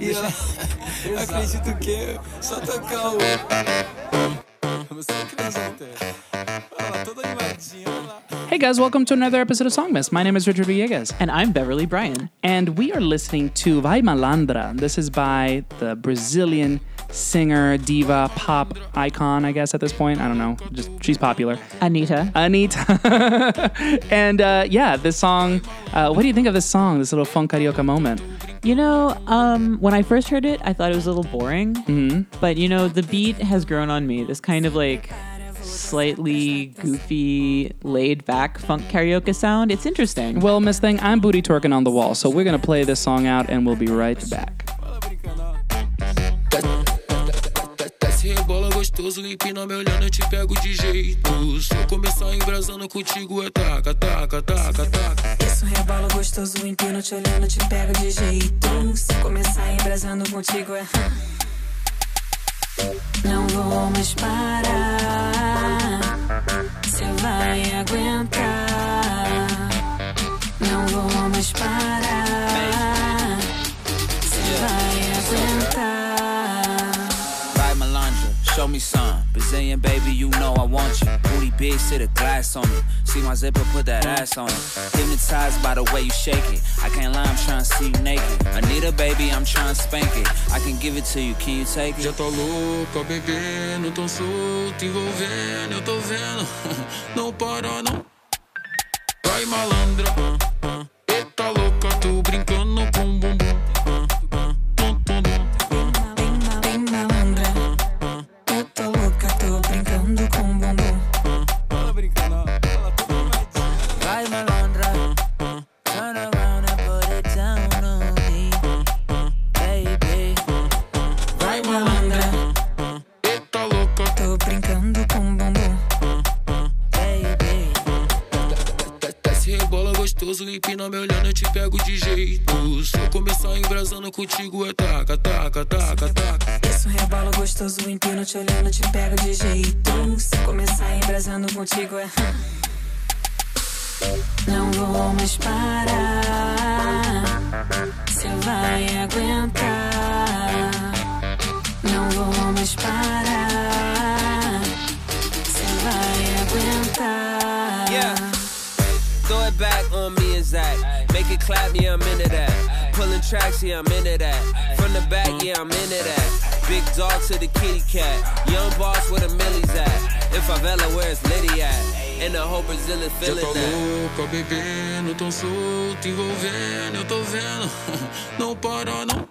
E ela acredita o quê? Só tocar o. Você acredita? Olha lá, toda animadinha, olha lá. Hey guys, welcome to another episode of Songmas. My name is Richard Villegas, And I'm Beverly Bryan. and we are listening to Vai Malandra. This is by the Brazilian singer, diva, pop icon, I guess at this point. I don't know. Just she's popular. Anitta. Anitta. and uh, yeah, this song. Uh, what do you think of this song? This little funk karaoke moment. You know, um, when I first heard it, I thought it was a little boring. Mm-hmm. But you know, the beat has grown on me. This kind of like slightly goofy, laid back funk karaoke sound. It's interesting. Well, Miss Thing, I'm booty twerking on the wall, so we're gonna play this song out, and we'll be right back. Gostoso, empina me olhando, eu te pego de jeito. Se eu começar embrasando contigo, é taca, taca, taca, taca. Isso rebola gostoso, empino te olhando, te pego de jeito. Se começar embrasando contigo é. Não vou mais parar. Você vai aguentar. Não vou mais parar. Show me some. Brazilian baby, you know I want you. Booty big, sit a glass on it. See my zipper, put that ass on it. Hypnotized by the way you shake it. I can't lie, I'm trying to see you naked. Anita, baby, I'm trying to spank it. I can give it to you, can you take Já it? tô louca, bebendo, tão solto, envolvendo, eu tô vendo. Não para, não. Vai malandra, ah, ah. Eita louca, tô brincando com empina me olhando, eu te pego de jeito. Se eu começar embrasando contigo, é taca, taca, taca, taca. Isso rebola gostoso, empino te olhando, te pego de jeito. Se começar embrasando contigo é. Não vou mais parar. Você vai aguentar. Não vou mais parar. Você vai aguentar. Yeah. Throw it back on me and Zach. Make it clap, yeah, I'm into that. Pulling tracks, yeah, I'm into that. From the back, yeah, I'm into that. Big dog to the kitty cat. Young boss where the millies at. In favela, where's Liddy at? And the whole Brazil is Já feeling tô that. louca, bebendo, tão solto, envolvendo, eu tô vendo. Não para, não.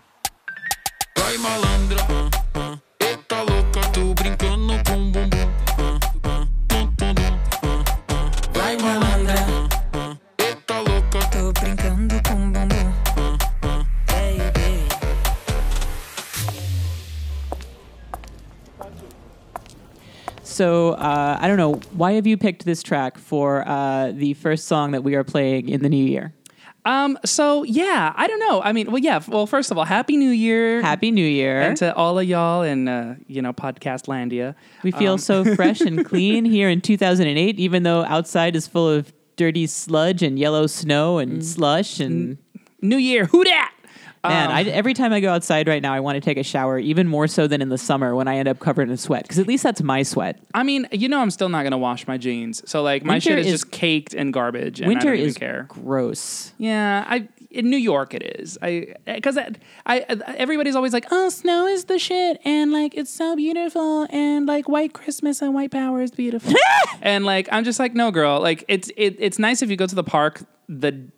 Vai malandra, ah, ah. Eita louca, tô brincando So uh, I don't know. Why have you picked this track for uh, the first song that we are playing in the new year? Um. So yeah, I don't know. I mean, well, yeah. Well, first of all, Happy New Year. Happy New Year. and to all of y'all in uh, you know podcast landia. we feel Um, so fresh and clean here in 2008, even though outside is full of dirty sludge and yellow snow and slush and New Year. Who dat? Man, Um, I, every time I go outside right now, I want to take a shower, even more so than in the summer when I end up covered in sweat, because at least that's my sweat. I mean, you know, I'm still not gonna wash my jeans. So like, my Winter shit is, is- just caked in garbage. And I Winter don't even is care. gross. Yeah, I in New York it is. I because I, I everybody's always like, oh, snow is the shit, and like it's so beautiful, and like white Christmas and white power is beautiful, and like I'm just like, no, girl, like it's it, it's nice if you go to the park the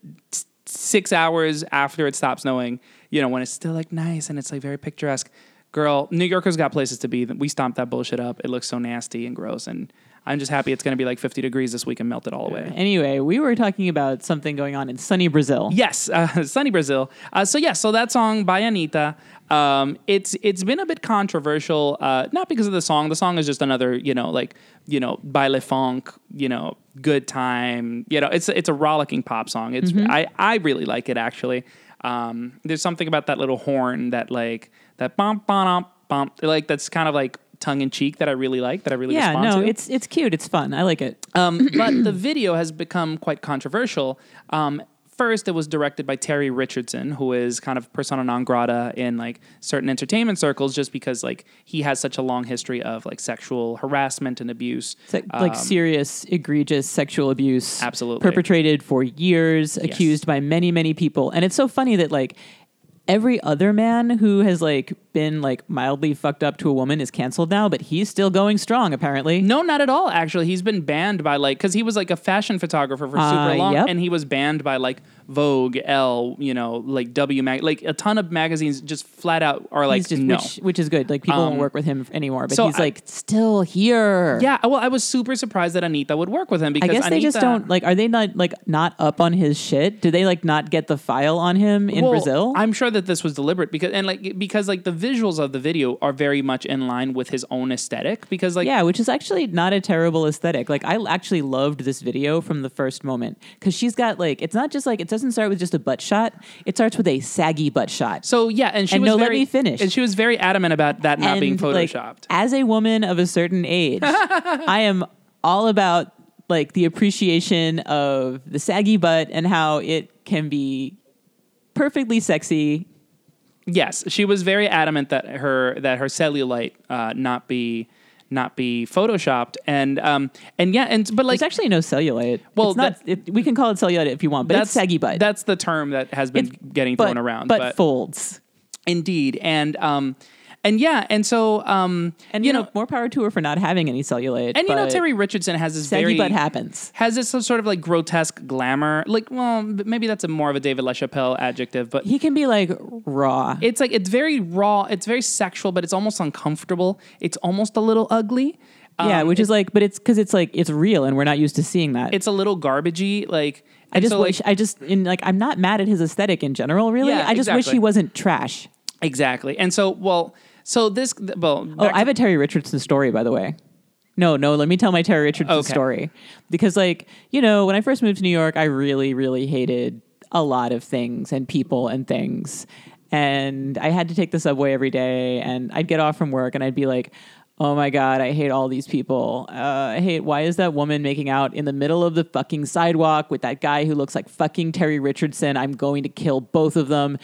six hours after it stops snowing, you know, when it's still like nice and it's like very picturesque. Girl, New Yorkers got places to be. We stomped that bullshit up. It looks so nasty and gross, and I'm just happy it's going to be like 50 degrees this week and melt it all away. Anyway, we were talking about something going on in sunny Brazil. Yes, uh, Sunny Brazil. Uh, so yeah, so that song by Anitta. Um, it's it's been a bit controversial, uh, not because of the song. The song is just another, you know, like you know, baile funk, you know, good time. You know, it's it's a rollicking pop song. It's I I really like it actually. Um, there's something about that little horn that like that bump bump bump like that's kind of like tongue in cheek that I really like that I really Yeah, respond no, to. it's it's cute. It's fun. I like it. Um, but the video has become quite controversial um, first it was directed by Terry Richardson, who is kind of persona non grata in like certain entertainment circles, just because like he has such a long history of like sexual harassment and abuse. Se- like serious, egregious sexual abuse, Um, Absolutely. perpetrated for years, accused by many, many people. And it's so funny that like every other man who has like been like mildly fucked up to a woman is canceled now, but he's still going strong apparently. No, not at all. Actually, he's been banned by like because he was like a fashion photographer for super Uh, long, yep. and he was banned by like Vogue, Elle, you know, like W mag, like a ton of magazines just flat out are like just no. which, which is good. Like people Um, won't work with him anymore, but so he's I- like still here. yeah, well, I was super surprised that Anitta would work with him because I guess they just don't like. Are they not like not up on his shit? Do they like not get the file on him in Well, Brazil? I'm sure that this was deliberate because and like because like the visuals of the video are very much in line with his own aesthetic because like yeah, which is actually not a terrible aesthetic. Like I actually loved this video from the first moment because she's got like it's not just like it doesn't start with just a butt shot. It starts with a saggy butt shot. so yeah, and she And was no, let very me finish. and she was very adamant about that not being And, like, photoshopped. as a woman of a certain age, I am all about like the appreciation of the saggy butt and how it can be perfectly sexy. Yes, she was very adamant that her that her cellulite uh, not be not be photoshopped, and um and yeah, and but like There's actually no cellulite. Well, it's not. that- it, we can call it cellulite if you want, but it's saggy butt. That's the term that has been It's getting butt- thrown around, butt but folds. indeed, and um and yeah, and so um And you, know, more power to her for not having any cellulite. and you know Terry Richardson has this saggy very butt happens. has this sort of like grotesque glamour, like well maybe that's a more of a David LaChapelle adjective, but He can be like raw. it's like it's very raw, it's very sexual, but it's almost uncomfortable. It's almost a little ugly. yeah, Um, which is like, but it's because it's like it's real, and we're not used to seeing that. it's a little garbagey. Like I just so, wish. like, I just in like I'm not mad at his aesthetic in general. Really, Yeah, I just wish he wasn't trash. exactly. And so well, so this well, Oh, I have a Terry Richardson story, by the way. No, no, let me tell my Terry Richardson Okay. story. Because, like, you know, when I first moved to New York, I really, really hated a lot of things and people and things. And I had to take the subway every day, and I'd get off from work and I'd be like, oh my God, I hate all these people. Uh, I hate, why is that woman making out in the middle of the fucking sidewalk with that guy who looks like fucking Terry Richardson? I'm going to kill both of them.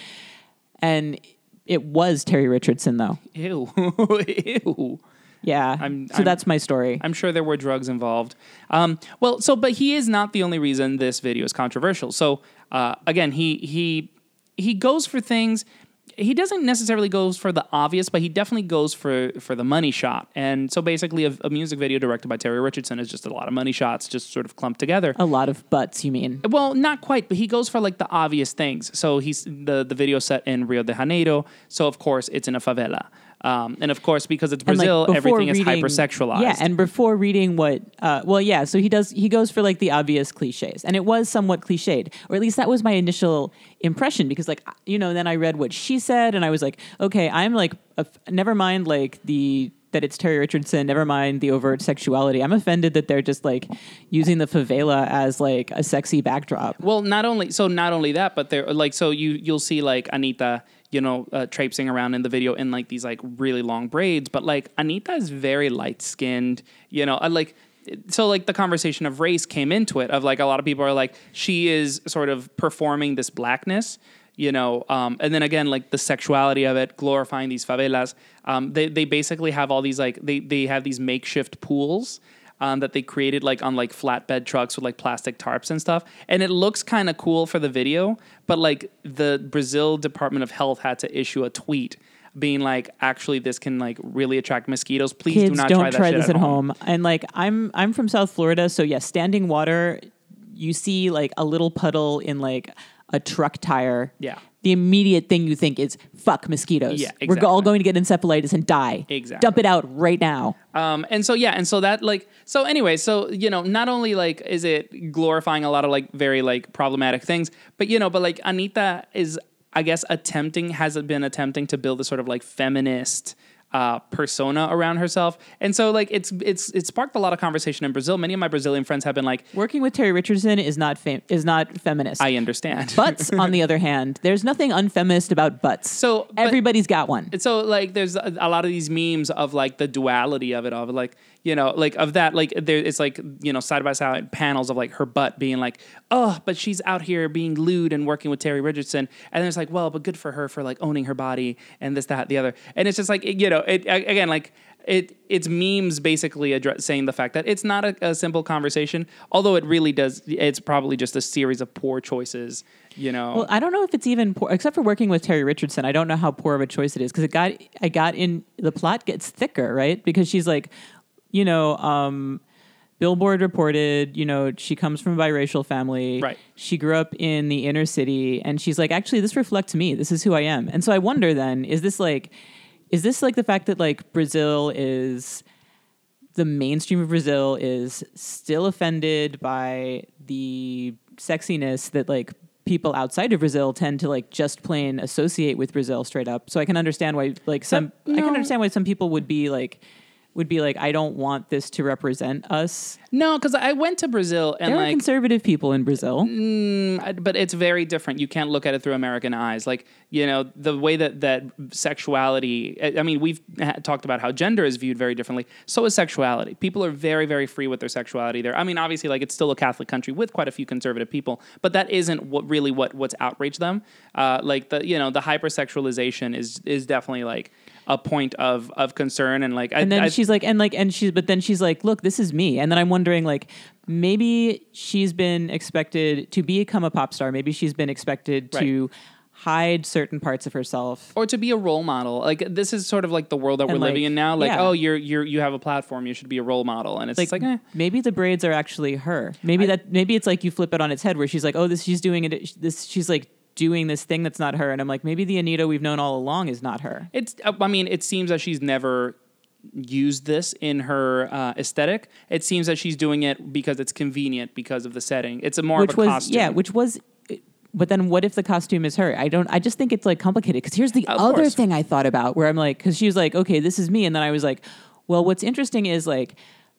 And it was Terry Richardson, though. ew, ew. Yeah. I'm- so I'm- that's my story. I'm sure there were drugs involved. Um, well, so but he is not the only reason this video is controversial. So uh, again, he he he goes for things. He doesn't necessarily goes for the obvious, but he definitely goes for for the money shot. And so basically, a, a music video directed by Terry Richardson is just a lot of money shots, just sort of clumped together. a lot of butts, you mean? Well, not quite, but he goes for like the obvious things. So he's the the video set in Rio de Janeiro, so of course it's in a favela, um, and of course because it's like, Brazil, before everything is reading- hypersexualized. Yeah, and before reading what, uh, well, yeah, so he does, he goes for like the obvious cliches, and it was somewhat cliched, or at least that was my initial impression, because like, you know, then I read what she said, and I was like, okay, I'm like, a, never mind like the that it's Terry Richardson, never mind the overt sexuality. I'm offended that they're just like using the favela as like a sexy backdrop. Well, not only so, not only that, but they're like so you you'll see like Anitta, you know, uh, traipsing around in the video in like these like really long braids, but like Anitta is very light skinned, you know, like. So like the conversation of race came into it of like a lot of people are like she is sort of performing this blackness, you know, um, and then again like the sexuality of it, glorifying these favelas. Um, they they basically have all these like they they have these makeshift pools um, that they created like on like flatbed trucks with like plastic tarps and stuff. And it looks kind of cool for the video, but like the Brazil Department of Health had to issue a tweet being like, actually, this can like really attract mosquitoes. Please Kids do not don't try try this at at home. And like, I'm I'm from South Florida, so yeah, standing water, you see like a little puddle in like a truck tire. Yeah. The immediate thing you think is fuck mosquitoes. Yeah, We're all going to get encephalitis and die. Exactly. Dump it out right now. Um, and so yeah, and so that like so anyway, so you know, not only like is it glorifying a lot of like very like problematic things, but you know, but like Anitta is I guess attempting has been attempting to build a sort of like feminist uh, persona around herself, and so like it's it's it sparked a lot of conversation in Brazil. Many of my Brazilian friends have been like, Working with Terry Richardson is not fam- is not feminist. "I understand." butts, on the other hand, there's nothing unfeminist about butts. So, but- everybody's got one. So like there's a, a lot of these memes of like the duality of it of like you know like of that like there it's like you know side by side panels of like her butt being like oh but she's out here being lewd and working with Terry Richardson and then it's like well but good for her for like owning her body and this that the other and it's just like you know it again like it it's memes basically address, saying the fact that it's not a, a simple conversation although it really does it's probably just a series of poor choices you know Well, I don't know if it's even poor, except for working with Terry Richardson. I don't know how poor of a choice it is because it got I got in the plot gets thicker, right? Because she's like, you know, um, Billboard reported, you know, she comes from a biracial family. Right. She grew up in the inner city, and she's like, actually, this reflects me. This is who I am. And so I wonder, then, is this like, is this like the fact that like Brazil is the mainstream of Brazil is still offended by the sexiness that like people outside of Brazil tend to like just plain associate with Brazil straight up. So I can understand why like some I can understand why some people would be like would be like I don't want this to represent us. no because I went to Brazil and There are like conservative people in Brazil. I- but it's very different. You can't look at it through American eyes. Like you know the way that that sexuality. I I mean, we've talked about how gender is viewed very differently. So is sexuality. People are very very free with their sexuality there. I mean, obviously, like it's still a Catholic country with quite a few conservative people, but that isn't what really what what's outraged them. Uh, like the you know the hypersexualization is is definitely like a point of of concern and like I, And then I- she's like, and like, and she's, but then she's like, look, this is me. And then I'm wondering, like, maybe she's been expected to become a pop star. Maybe she's been expected to hide certain parts of herself. or to be a role model. Like this is sort of like the world that And, we're living in now. Like, yeah. oh, you're you're you have a platform, you should be a role model, and it's like, like, eh. maybe the braids are actually her. Maybe that maybe it's like you flip it on its head where she's like, oh, this she's doing it. This she's like doing this thing that's not her, and I'm like, maybe the Anitta we've known all along is not her. It's. uh, I mean, it seems that she's never used this in her uh, aesthetic. It seems that she's doing it because it's convenient because of the setting. It's a more which of a was costume. yeah, which was. But then, what if the costume is her? I don't. I just think it's like complicated. Because here's the Of other course. thing I thought about, where I'm like, because she was like, okay, this is me, and then I was like, well, what's interesting is like.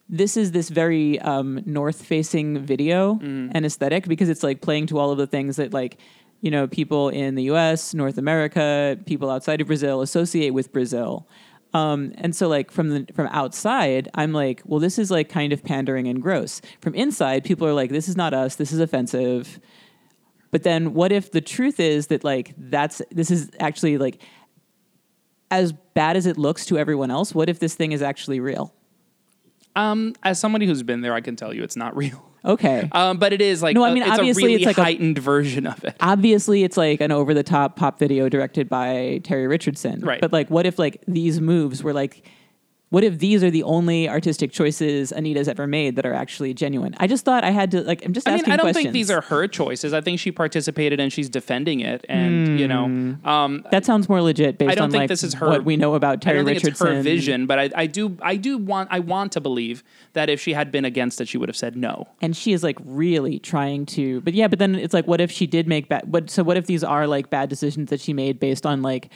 This is this very um, north-facing video Mm-hmm. and aesthetic because it's like playing to all of the things that like you know people in the U.S., North America, people outside of Brazil associate with Brazil. Um, and so like from the from outside, I'm like, well, this is like kind of pandering and gross. From inside, people are like, this is not us. This is offensive. But then what if the truth is that like that's this is actually like as bad as it looks to everyone else, what if this thing is actually real? Um, as somebody who's been there, I can tell you it's not real. Okay. Um, but it is like No, I a- mean, it's obviously a really it's like a- heightened version of it. Obviously it's like an over the top pop video directed by Terry Richardson. Right. But like what if like these moves were like what if these are the only artistic choices Anitta's ever made that are actually genuine? I just thought I had to like I'm just I mean, asking I don't questions. think these are her choices. I think she participated and she's defending it, and you know, um, That sounds more legit based I don't on think like this is her. what we know about I Terry don't think Richardson. it's her vision, but I, I do, I do want, I want to believe that if she had been against it, she would have said no. and she is like really trying to but yeah but then it's like what if she did make bad what so what if these are like bad decisions that she made based on like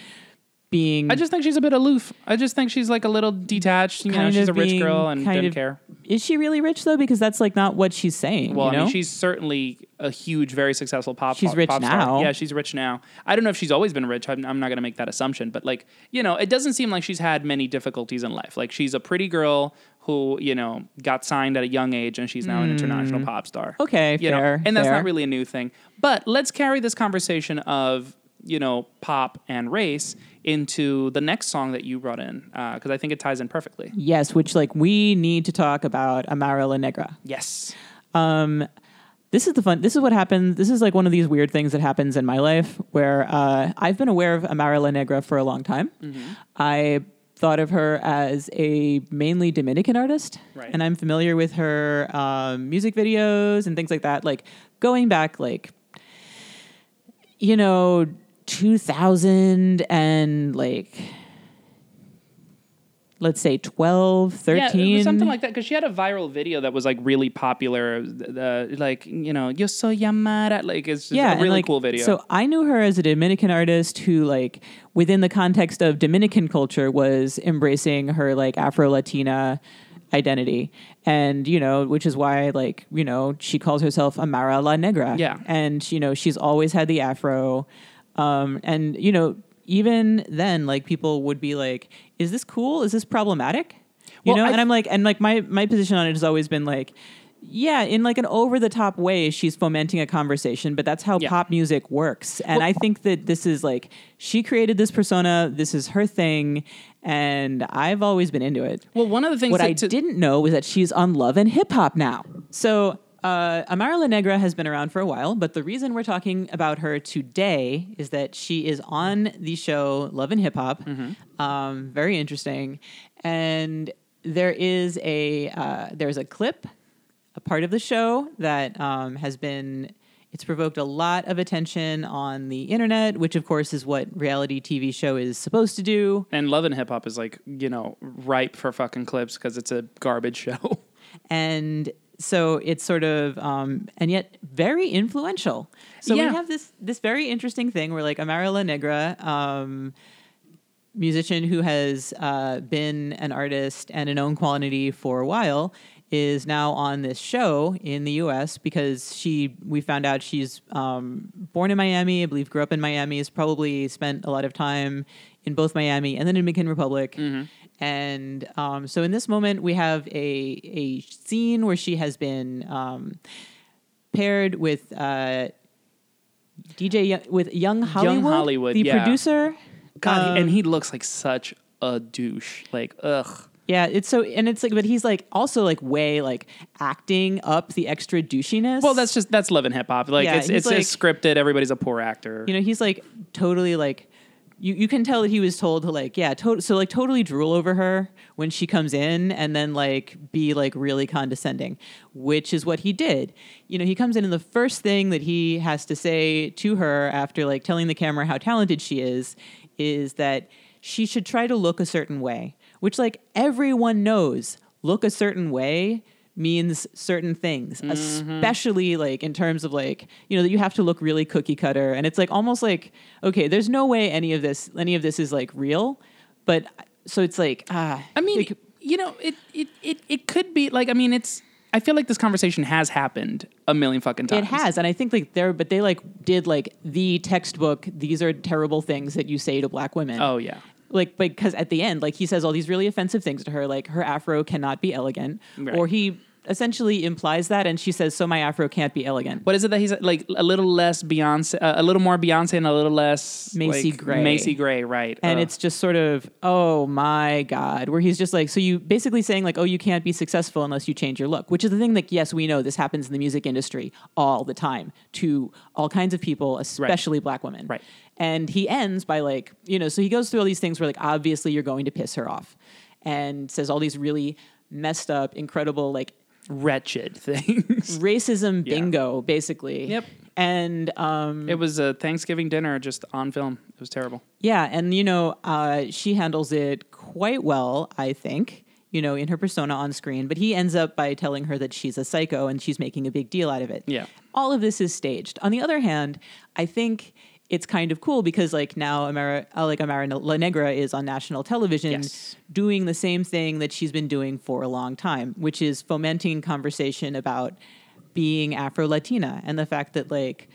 being I just think she's a bit aloof. I just think she's like a little detached. You know, she's a rich girl and kind didn't of- care. is she really rich though because that's like not what she's saying Well, you know I mean, she's certainly a huge, very successful pop. She's pop, rich pop star. now. Yeah, she's rich now. I don't know if she's always been rich. I'm, I'm not going to make that assumption, but like, you know, it doesn't seem like she's had many difficulties in life. Like, she's a pretty girl who, you know, got signed at a young age, and she's now an international mm. pop star. Okay, you know, fair, and that's fair. not really a new thing. But let's carry this conversation of you know pop and race into the next song that you brought in because I think it ties in perfectly. yes which like we need to talk about Amara La Negra Yes. this is the fun this is what happens this is like one of these weird things that happens in my life where uh, i've been aware of amara la negra for a long time Mm-hmm. i thought of her as a mainly dominican artist Right. and i'm familiar with her um, music videos and things like that like going back like you know 2000 and like let's say 12, 13. Yeah, something like that because she had a viral video that was like really popular. The like you know, yo soy llamada. Like it's just yeah, a really like, cool video. So I knew her as a Dominican artist who, like, within the context of Dominican culture, was embracing her like Afro Latina identity, and you know, which is why, like, you know, she calls herself Amara La Negra. Yeah. and you know, she's always had the Afro, um, and you know, even then, like, people would be like, "Is this cool? Is this problematic?" You Well, know, and I'm like, and like my my position on it has always been like. Yeah, in like an over the top way, she's fomenting a conversation, but that's how Yeah. pop music works. And I think that this is like she created this persona, this is her thing, and I've always been into it. well, one of the things What that I to- didn't know was that she's on Love and Hip Hop now. So uh, Amara La Negra has been around for a while, but the reason we're talking about her today is that she is on the show Love and Hip Hop. Mm-hmm. Um, very interesting, and there is a uh, there's a clip, a part of the show that um, has been. It's provoked a lot of attention on the internet, which of course is what reality TV show is supposed to do. and love and hip hop is like you know ripe for fucking clips because it's a garbage show. and so it's sort of um, and yet very influential. So Yeah. we have this this very interesting thing where like Amara La Negra, um, musician who has uh, been an artist and a known quantity for a while, is now on this show in the U.S. because she we found out she's um, born in Miami, I believe, grew up in Miami, has probably spent a lot of time in both Miami and then in Dominican Republic. And um, so in this moment, we have a a scene where she has been um, paired with uh, DJ with Young Hollywood, Hollywood, the yeah. producer. God, Um, and he looks like such a douche. Like ugh. Yeah, it's so and it's like, but he's like also like way like acting up the extra douchiness. Well, that's just that's love and hip hop. Like Yeah, it's, it's like- scripted. Everybody's a poor actor. you know he's like totally like you, you can tell that he was told to like yeah to- so like totally drool over her when she comes in and then like be like really condescending which is what he did. You know he comes in and the first thing that he has to say to her after like telling the camera how talented she is is that she should try to look a certain way which like everyone knows look a certain way means certain things especially like in terms of like you know that you have to look really cookie cutter and it's like almost like okay there's no way any of this any of this is like real but so it's like ah I mean, like, you know, it, it it it could be like I mean, it's. I feel like this conversation has happened a million fucking times. it has and i think like they're but they like did like the textbook these are terrible things that you say to black women Oh yeah. like because at the end like he says all these really offensive things to her like her afro cannot be elegant Right. or he essentially implies that and she says so my afro can't be elegant What is it that he's like a little less Beyonce, uh, a little more Beyonce, and a little less Macy like, Gray. Macy Gray, right? and Ugh. it's just sort of oh my god where he's just like so you basically saying like oh you can't be successful unless you change your look which is the thing that yes we know this happens in the music industry all the time to all kinds of people especially black women Right. and he ends by like you know so he goes through all these things where like obviously you're going to piss her off and says all these really messed up incredible like wretched things. racism bingo basically Yep. and um it was a Thanksgiving dinner just on film. It was terrible. Yeah, and you know, uh, she handles it quite well, I think. You know, in her persona on screen, but he ends up by telling her that she's a psycho and she's making a big deal out of it. Yeah. all of this is staged. On the other hand, I think it's kind of cool because like now Amara, uh, like Amara La Negra is on national television Yes. doing the same thing that she's been doing for a long time, which is fomenting conversation about being Afro Latina and the fact that like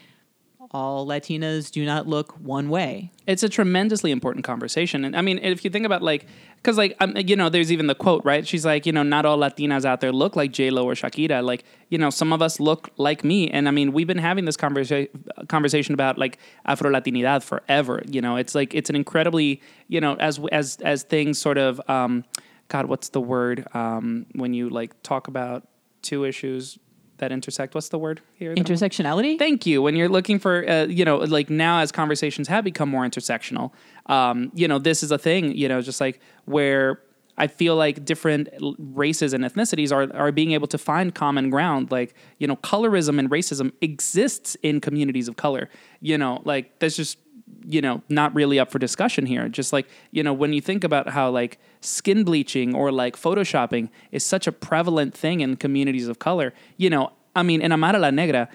all Latinas do not look one way. It's a tremendously important conversation, and I mean, if you think about like, because like, um, you know, there's even the quote, right? She's like, you know, not all Latinas out there look like J Lo or Shakira. Like, you know, some of us look like me, and I mean, we've been having this conversation conversation about like Afro Latinidad forever. You know, it's like it's an incredibly, you know, as as as things sort of, um, God, what's the word um, when you like talk about two issues that intersect? What's the word here? Intersectionality? Thank you. When you're looking for, uh, you know, like now as conversations have become more intersectional, um, you know, this is a thing, you know, just like where I feel like different l- races and ethnicities are, are being able to find common ground. Like, you know, colorism and racism exists in communities of color, you know, like that's just, you know not really up for discussion here. Just like you know when you think about how like skin bleaching or like photoshopping is such a prevalent thing in communities of color. You know, I mean, in Amara La Negra,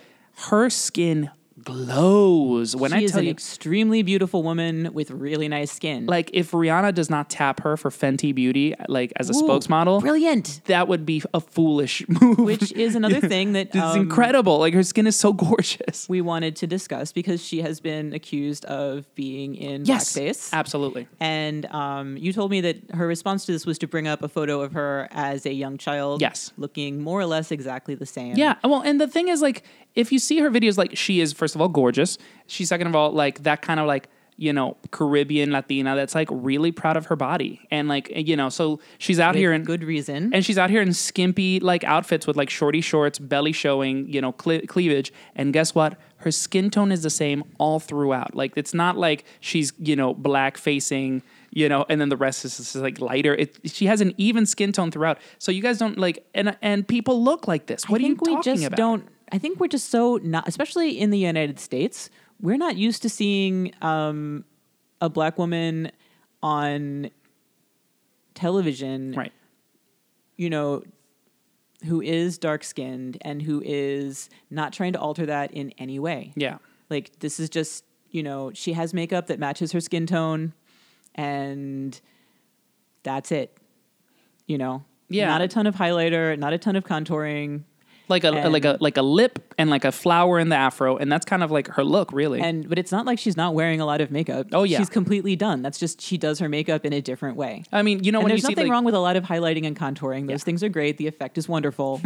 her skin glows. When she I is tell an you, extremely beautiful woman with really nice skin. like if Rihanna does not tap her for Fenty Beauty, like as a Ooh, spokesmodel, brilliant. that would be a foolish move. Which is another thing that it's um, incredible. Like her skin is so gorgeous. we wanted to discuss because she has been accused of being in Yes, blackface. absolutely. And um, you told me that her response to this was to bring up a photo of her as a young child. Yes. Looking more or less exactly the same. Yeah. Well, and the thing is, like, if you see her videos, like, she is first of all gorgeous. She's second of all like that kind of like you know Caribbean Latina that's like really proud of her body and like eh, you know so she's out With here in good reason. and she's out here in skimpy like outfits with like shorty shorts, belly showing, you know, cle- cleavage. And guess what? Her skin tone is the same all throughout. Like it's not like she's you know black facing, you know, and then the rest is just like lighter. It, she has an even skin tone throughout. So you guys don't like and and people look like this. What I are you think we talking just about? don't. I think we're just so not, especially in the United States, we're not used to seeing um, a black woman on television, right. you know, who is dark skinned and who is not trying to alter that in any way. Yeah. Like this is just, you know, she has makeup that matches her skin tone and that's it. You know. Yeah. Not a ton of highlighter, not a ton of contouring. Like a like a like a lip and like a flower in the afro, and that's kind of like her look, really. And but it's not like she's not wearing a lot of makeup. Oh, yeah. she's completely done. That's just she does her makeup in a different way. I mean, you know, there's you see nothing like, wrong with a lot of highlighting and contouring. Those Yeah. things are great. The effect is wonderful.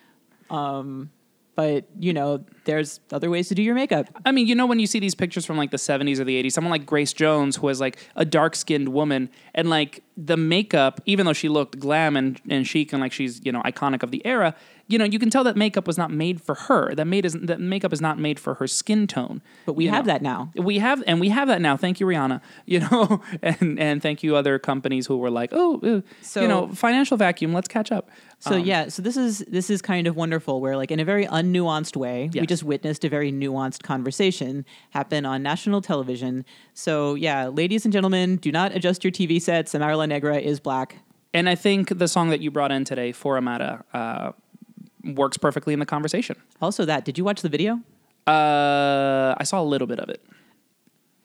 um, but you know, there's other ways to do your makeup. I mean, you know, when you see these pictures from like the 70s or the 80s, someone like Grace Jones, who was like a dark skinned woman, and like the makeup, even though she looked glam and, and chic and like she's, you know, iconic of the era, you know, you can tell that makeup was not made for her. That made is that makeup is not made for her skin tone. But we you have know. that now. We have, and we have that now. Thank you, Rihanna. You know, and and thank you other companies who were like, oh, uh, So- you know, financial vacuum. Let's catch up. So Um, yeah, so this is this is kind of wonderful where like in a very unnuanced way, we just witnessed a very nuanced conversation happen on national television. So yeah, ladies and gentlemen, do not adjust your TV sets. Amara La Negra is black. And I think the song that you brought in today for Amata uh, works perfectly in the conversation. Also that, did you watch the video? Uh, I saw a little bit of it.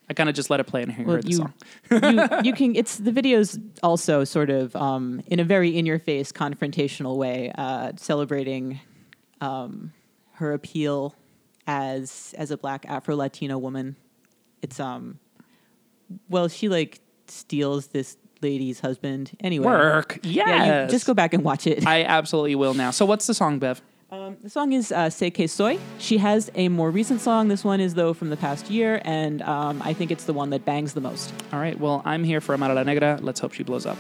I kind of just let it play and hear Well, the you, song. you you can it's the videos also sort of um, in a very in your face confrontational way uh, celebrating um, her appeal as as a black Afro Latino woman. It's um well she like steals this lady's husband anyway. Work. Yes. Yeah, you just go back and watch it. I absolutely will now. So what's the song, Bev? Um, the song is uh, "Se Que Soy." She has a more recent song. This one is though from the past year, and um, I think it's the one that bangs the most. All right. Well, I'm here for Amara La Negra. Let's hope she blows up.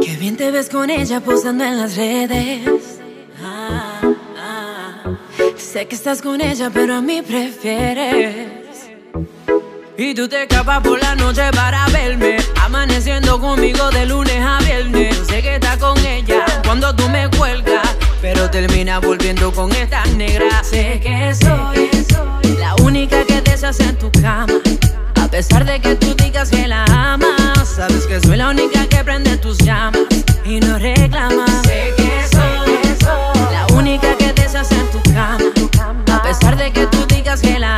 Qué bien te ves con ella posando en las redes. Ah, ah. Sé que estás con ella, pero a mí prefieres. Y tú te escapas por la noche para verme. Amaneciendo conmigo de lunes a viernes. Sé que estás con ella cuando tú me cuelgas. Pero termina volviendo con esta negra. Sé que soy la única que deshace en tu cama. A pesar de que tú digas que la amas, sabes que soy la única que prende tus llamas y no reclamas. Sé que soy la única que deshace en tu cama. A pesar de que tú digas que la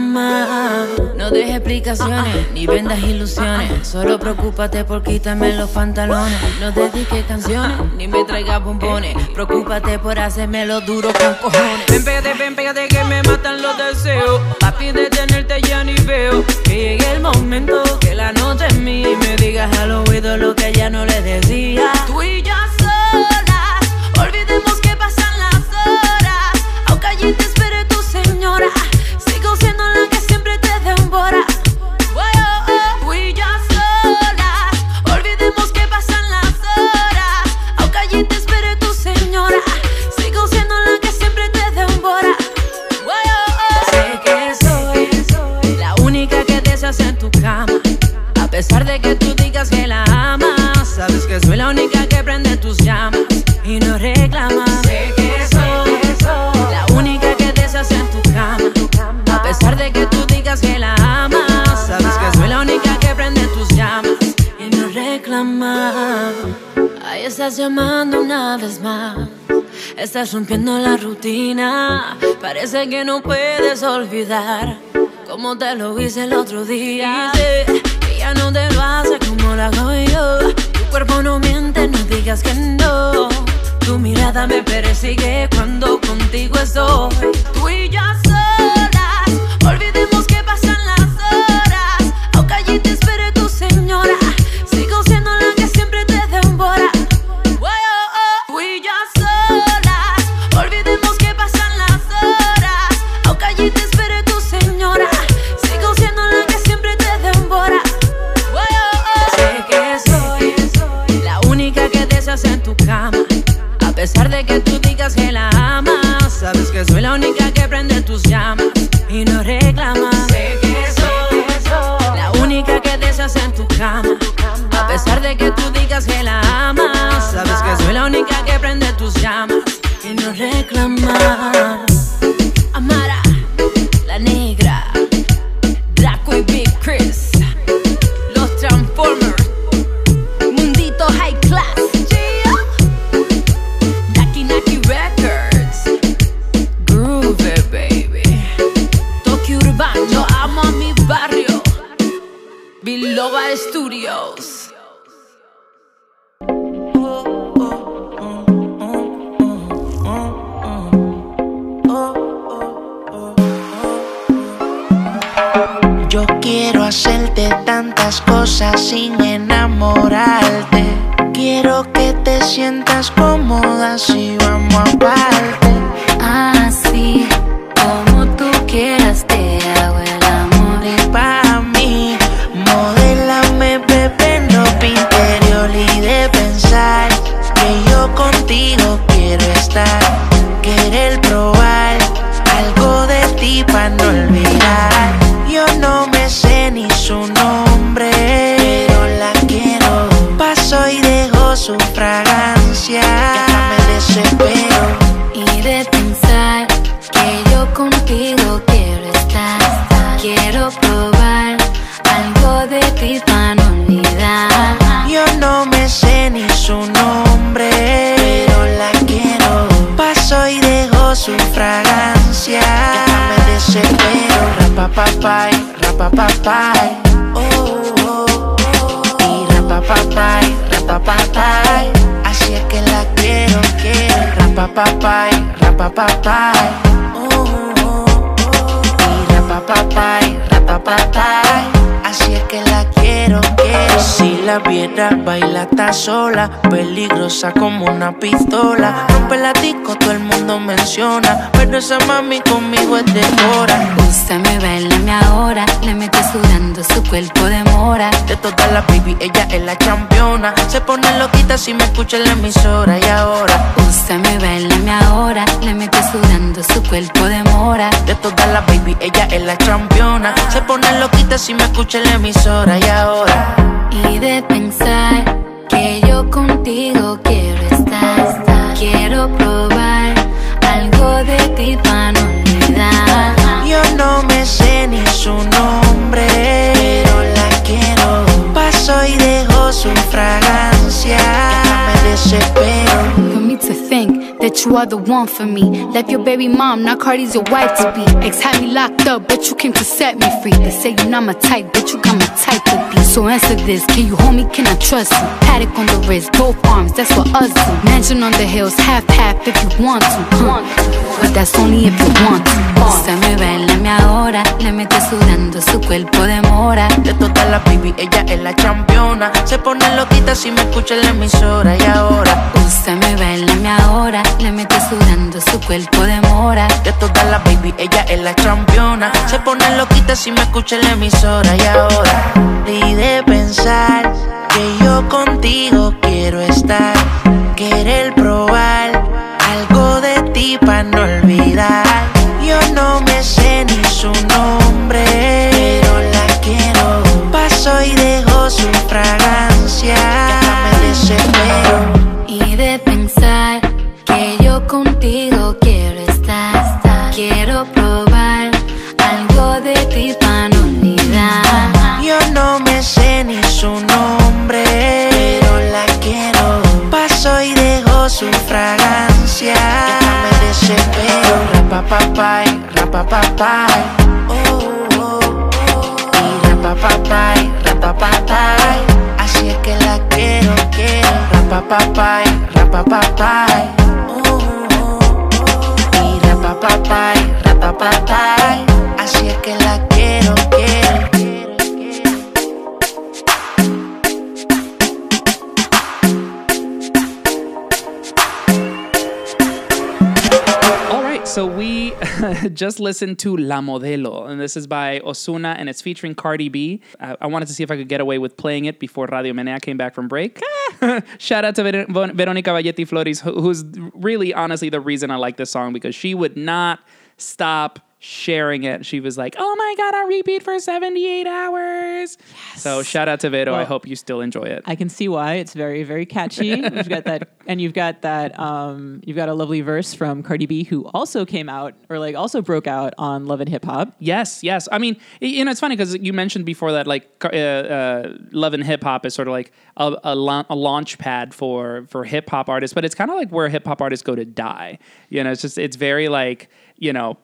No dejes explicaciones ni vendas ilusiones. Solo preocúpate por quitarme los pantalones. No dediques canciones ni me traigas bombones. Preocúpate por hacerme lo duro con cojones. Ven, pégate, ven, pégate que me matan los deseos. Papi, de tenerte ya ni veo. Que llegue el momento que la noche es mía y me digas al oído lo que ya no le decía. Tú y yo solas, olvidemos que pasan las horas. Aunque allí A pesar de que tú digas que la amas, sabes que soy la única que prende tus llamas y no reclama. Sé que soy la única que deshace en tu cama. A pesar de que tú digas que la amas, sabes que soy la única que prende tus llamas y no reclama. Ahí estás llamando una vez más. Estás rompiendo la rutina. Parece que no puedes olvidar como te lo hice el otro día no te lo hace como lo hago yo. Tu cuerpo no miente, no digas que no. Tu mirada me persigue cuando contigo estoy. Tú y yo solas, olvidemos llamas y no reclamas. Sé que soy la única que deseas en tu cama. A pesar de que tú digas que la amas, sabes que soy la única que prende tus llamas y no reclamas. Si me escucha en la emisora. Y ahora, Úsame, bailame ahora. Le mete sudando su cuerpo de mora. de todas las baby, ella es la campeona. Se pone loquita si me escucha en la emisora. Y ahora, Y de pensar hasta think you are the one for me. Left your baby mom, now Cardi's your wife to be. Ex had me locked up, but you came to set me free. They say you're not my type, but you got my type to be. So answer this, can you hold me, can I trust you? Patek on the wrist, both arms, that's what us do. Mansion on the hills, half half if you want to. huh. But that's only if you want to. Úsame, bailame ahora. Le mete sudando su cuerpo de mora. De todas las baby, ella es la campeona. Se pone loquita si me escucha en la emisora. Y ahora, Úsame, bailame ahora. Le mete sudando su cuerpo de mora. de todas las baby, ella es la campeona. Se pone loquita si me escucha en la emisora. Y ahora, y de pensar que yo contigo quiero estar. Querer probar algo de ti para no olvidar. Yo no me sé ni su nombre, pero la quiero. Paso y dejo su fragancia. Hasta me desespero contigo quiero estar. Quiero probar algo de ti para unidad. Yo no me sé ni su nombre, pero la quiero. Paso y dejo su fragancia. Ya no me desespero. Rapapapay, rapapapay. Oh, oh, oh. Y rapapapay, rapapapay. Así es que la quiero, quiero. Rapapapay, rapapapay. Oh, oh, oh. Y rapapapay, rapapapay. Así es que la quiero, quiero. All right, so we just listened to La Modelo, and this is by Ozuna, and it's featuring Cardi B. I, I wanted to see if I could get away with playing it before Radio Menea came back from break. Shout out to Ver- Ver- Veronica Valletti Flores, who- who's really, honestly, the reason I like this song because she would not stop sharing it. She was like, "Oh my god, I repeat for 78 hours." So shout out to Vero. I hope you still enjoy it. I can see why it's very very catchy. you've got that, and you've got that. Um, you've got a lovely verse from Cardi B, who also came out or like also broke out on Love and Hip Hop. Yes, yes. I mean, you know, it's funny because you mentioned before that like uh, uh, love and hip hop is sort of like a, a, la- a launch pad for for hip hop artists, but it's kind of like where hip hop artists go to die. You know, it's just it's very like you know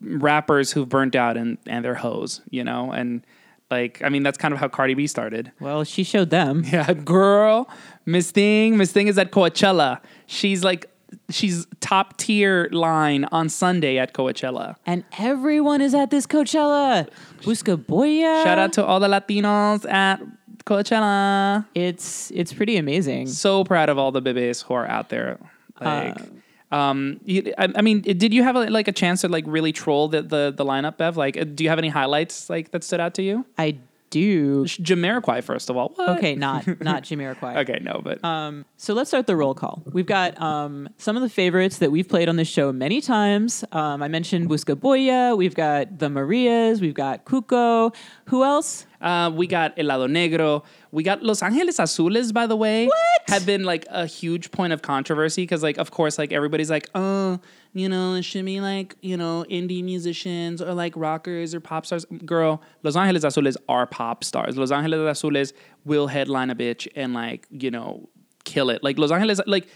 rappers who've burnt out and and they're hoes. You know, and like I mean that's kind of how Cardi B started. Well, she showed them. Yeah, girl, Miss Thing, Miss Thing is at Coachella. She's like. She's top tier line on Sunday at Coachella. And everyone is at this Coachella. Buscabulla. Shout out to all the Latinos at Coachella. It's it's pretty amazing. So proud of all the bebés who are out there. Like, Uh, um, you, I, I mean, did you have a, like a chance to like really troll the, the the lineup, Bev? Like, uh, do you have any highlights like that stood out to you? I do. Jamiroquai, first of all. What? Okay, not not Jamiroquai. Okay, no, but Um, so let's start the roll call. We've got um, some of the favorites that we've played on this show many times. Um, I mentioned Buscabulla. We've got the Marias. We've got Cuco. Who else? Uh, we got Helado Negro. We got Los Angeles Azules, by the way. What? Have been like a huge point of controversy because, like, of course, like everybody's like, oh, you know, it should be like, you know, indie musicians or like rockers or pop stars. Girl, Los Angeles Azules are pop stars. Los Angeles Azules will headline a bitch and like, you know, kill it. Like Los Angeles, like,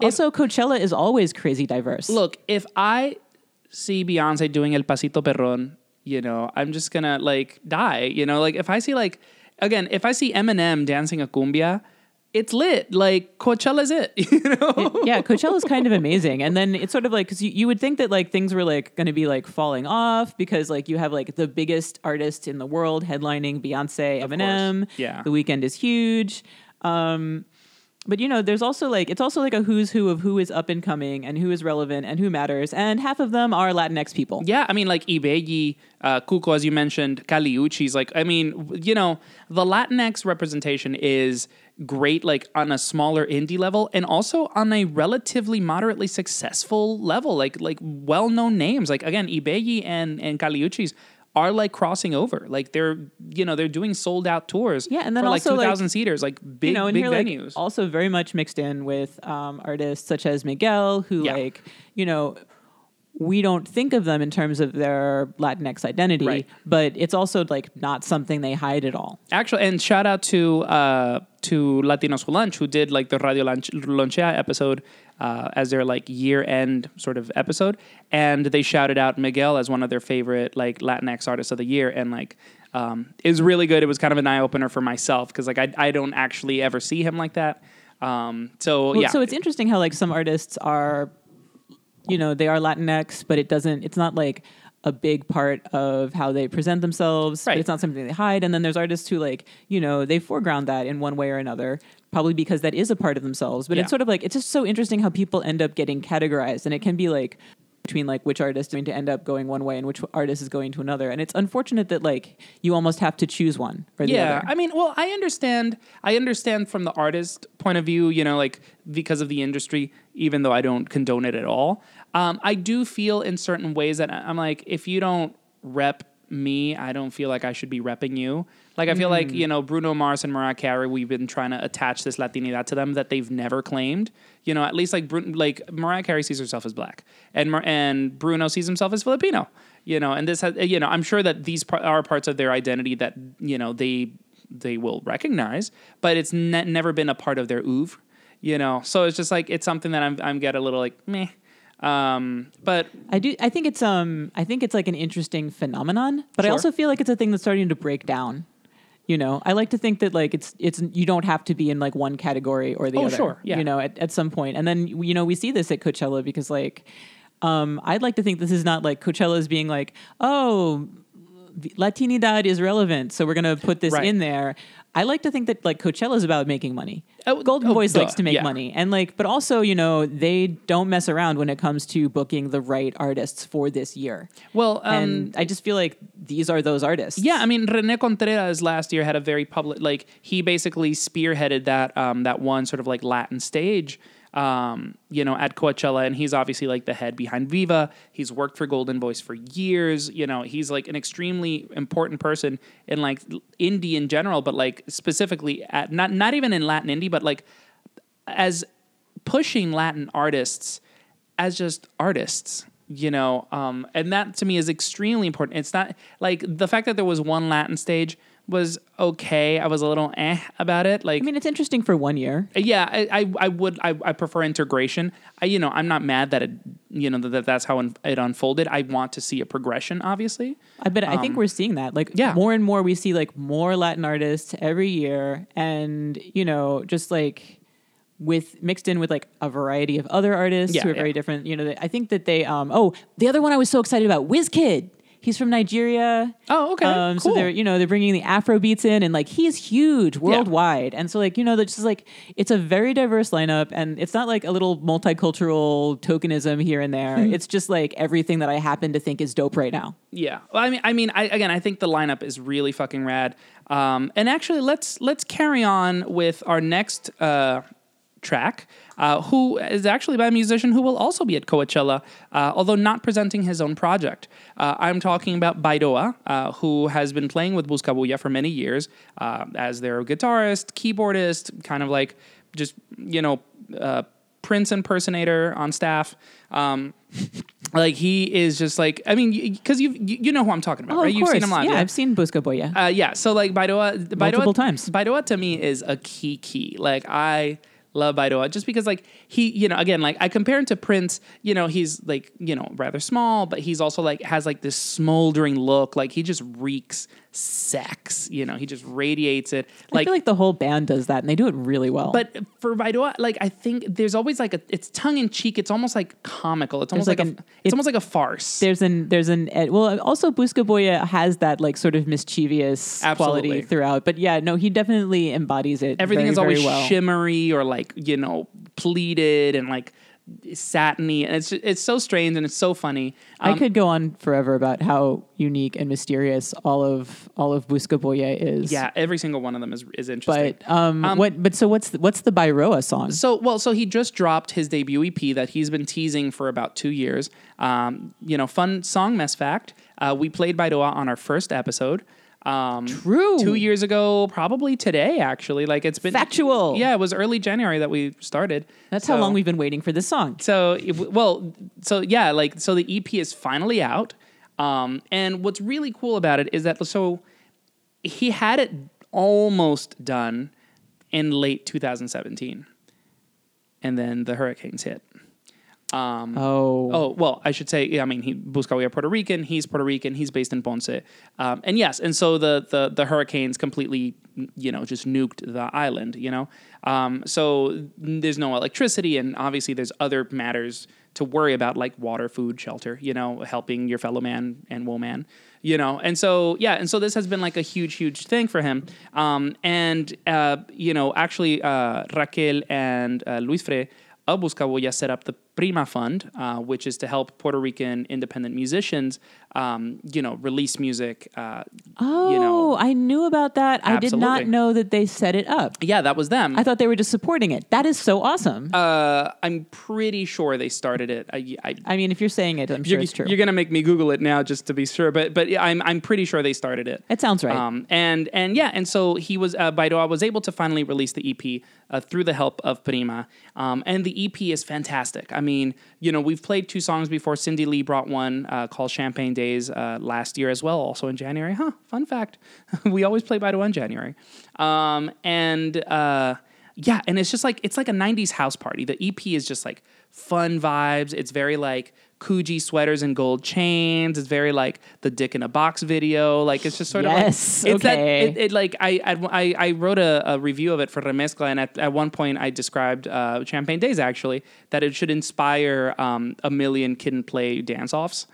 Also, Coachella is always crazy diverse. look, if I see Beyonce doing El Pasito Perron, you know, I'm just gonna like die. You know, like if I see like again, if I see Eminem dancing a cumbia, it's lit. Like Coachella's it. You know. yeah, Coachella is kind of amazing. And then it's sort of like because you, you would think that like things were like going to be like falling off because like you have like the biggest artist in the world headlining Beyonce, Eminem. Yeah. the weekend is huge. Um, but you know, there's also like it's also like a who's who of who is up and coming and who is relevant and who matters, and half of them are Latinx people. Yeah, I mean, like Ibeyi, uh, Cuco, as you mentioned, Kali Uchis. Like, I mean, you know, the Latinx representation is great, like on a smaller indie level, and also on a relatively moderately successful level. Like, like well-known names. Like again, Ibeyi and and Kali Uchis are like crossing over. Like they're, you know, they're doing sold out tours. Yeah, and then for like also, two like, seaters, like big, you know, big here like venues. also very much mixed in with um, artists such as Miguel, who Yeah. like you know we don't think of them in terms of their Latinx identity, Right. but it's also like not something they hide at all. Actually, and shout out to uh, to Latinos Who Lunch who did like the Radio Lonchea episode uh, as their like year end sort of episode, and they shouted out Miguel as one of their favorite like Latinx artists of the year, and like um, it was really good. It was kind of an eye opener for myself because like I I don't actually ever see him like that. Um, so Well, yeah, So it's interesting how like some artists are, you know, they are Latinx, but it doesn't. It's not like a big part of how they present themselves. Right. But it's not something they hide. And then there's artists who like, you know, they foreground that in one way or another, probably because that is a part of themselves. But Yeah. it's sort of like it's just so interesting how people end up getting categorized, and it can be like between like which artist is going to end up going one way and which artist is going to another. And it's unfortunate that like you almost have to choose one or the yeah other. i mean well i understand i understand from the artist point of view you know like because of the industry even though i don't condone it at all um, i do feel in certain ways that i'm like if you don't rep me i don't feel like i should be repping you. Like i feel like Mm. you know bruno mars and mariah carey we've been trying to attach this latinidad to them that they've never claimed. You know at least like like mariah carey sees herself as black and Mar- and bruno sees himself as filipino you know and this has you know i'm sure that these par- are parts of their identity that you know they they will recognize but it's ne- never been a part of their oeuvre you know? So it's just like it's something that i'm i'm get a little like meh Um, but I do. I think it's um. I think it's like an interesting phenomenon, but I also feel like it's a thing that's starting to break down. You know, I like to think that like it's it's you don't have to be in like one category or the Oh, other. sure, yeah. You know, at, at some point, and then you know we see this at Coachella because like, um, I'd like to think this is not like Coachella is being like, oh, Latinidad is relevant, so we're gonna put this Right. in there. I like to think that like Coachella is about making money. Oh, Golden oh, Voice duh, likes to make yeah. money, and like, but also you know they don't mess around when it comes to booking the right artists for this year. well, um, and I just feel like these are those artists. Yeah, I mean Rene Contreras last year had a very public like he basically spearheaded that um that one sort of like Latin stage um you know at Coachella and he's obviously like the head behind Viva. He's worked for Goldenvoice for years, you know, he's like an extremely important person in like indie in general, but like specifically at not not even in Latin indie, but like as pushing Latin artists as just artists, you know, um, and that to me is extremely important. It's not like the fact that there was one Latin stage was okay. I was a little eh about it. Like, I mean it's interesting for one year. yeah, I, I, I would, I, I prefer integration. I, you know, I'm not mad that it, you know, that that's how it unfolded. I want to see a progression, obviously. I bet I think we're seeing that. Like Um, yeah. more and more we see like more Latin artists every year and you know, just like with mixed in with like a variety of other artists Yeah, who are yeah. very different. You know, I think that they um oh, the other one I was so excited about, WizKid. He's from Nigeria. Oh, okay, Um, So they're you know they're bringing the Afro beats in, and like he's huge worldwide, and so like you know that's just like it's a very diverse lineup, and it's not like a little multicultural tokenism here and there. Hmm. it's just like everything that I happen to think is dope right now. Yeah. Well, I mean, I mean, I, again, I think the lineup is really fucking rad. Um, and actually, let's let's carry on with our next uh, track, uh, who is actually by a musician who will also be at Coachella, uh, although not presenting his own project. Uh, I'm talking about Bairoa, uh, who has been playing with Buscabulla for many years uh, as their guitarist, keyboardist, kind of like just you know. Uh, Prince impersonator on staff. Um, like he is just like I mean because you you know who I'm talking about Oh, right? You've course. seen him live. Yeah, I've seen Buscabulla. Uh, yeah, so like Bairoa, Bairoa Multiple times. Bairoa to me is a key key. Like I love Bairoa just because like he, you know, again, like I compare him to Prince. You know, he's like you know rather small, but he's also like has like this smoldering look. Like he just reeks sex. You know, he just radiates it. I feel like the whole band does that, and they do it really well. But for Bairoa, like I think there's always like a it's tongue in cheek. It's almost like comical. It's almost like, like a an- it's it- almost like a farce. there's an there's an eh, well also Buscabulla has that like sort of mischievous quality throughout. But yeah, no, he definitely embodies it. Everything very, is always well. shimmery or like you know pleated and like satiny, and it's it's so strange and it's so funny. I Um, could go on forever about how unique and mysterious all of all of Buscabulla is. yeah, every single one of them is is interesting. But um, what but so what's the, what's the Bairoa song? So well, so he just dropped his debut EP that he's been teasing for about two years. Um, you know, fun song mess fact. Uh, we played Bairoa on our first episode. Um, True. Two years ago, probably today, actually. Like it's been Factual. Yeah, it was early January that we started. That's how long we've been waiting for this song. so well so yeah like so the ep is finally out um, and what's really cool about it is that so he had it almost done in late 2017 and then the hurricanes hit um, Oh. Oh well, I should say. yeah, I mean, he Buscalia Puerto Rican. He's Puerto Rican. He's based in Ponce, um, and yes, and so the the the hurricanes completely, you know, just nuked the island. You know, um, so there's no electricity, and obviously there's other matters to worry about, like water, food, shelter. You know, helping your fellow man and woman. You know, and so yeah, and so this has been like a huge, huge thing for him. Um, and uh, you know, actually, uh, Raquel and uh, Luis Frey of Buscabulla set up the Prima Fund, uh, which is to help Puerto Rican independent musicians, um, you know, release music. Uh, Oh, you know, I knew about that. I did not know that they set it up. yeah, that was them. I thought they were just supporting it. That is so awesome. uh, I'm pretty sure they started it. I, I, I mean, if you're saying it, I'm sure you're, it's true. you're gonna make me Google it now just to be sure, but but I'm I'm pretty sure they started it. It sounds right. Um, and and yeah, and so he was uh, Bairoa was able to finally release the EP uh, through the help of Prima, um, and the EP is fantastic. I mean, you know, we've played two songs before. Cindy Lee brought one uh, called Champagne Days uh, last year as well, also in January. Huh? Fun fact: we always play Bairoa in January, um, and. Uh, yeah, and it's just like it's like a '90s house party. The EP is just like fun vibes. It's very like Coogi sweaters and gold chains. It's very like the Dick in a Box video. Like it's just sort Yes, of like it's that it, it like I I, I wrote a, a review of it for Remezcla, and at, at one point I described uh, Champagne Days actually that it should inspire um, a million Kid 'n Play dance offs.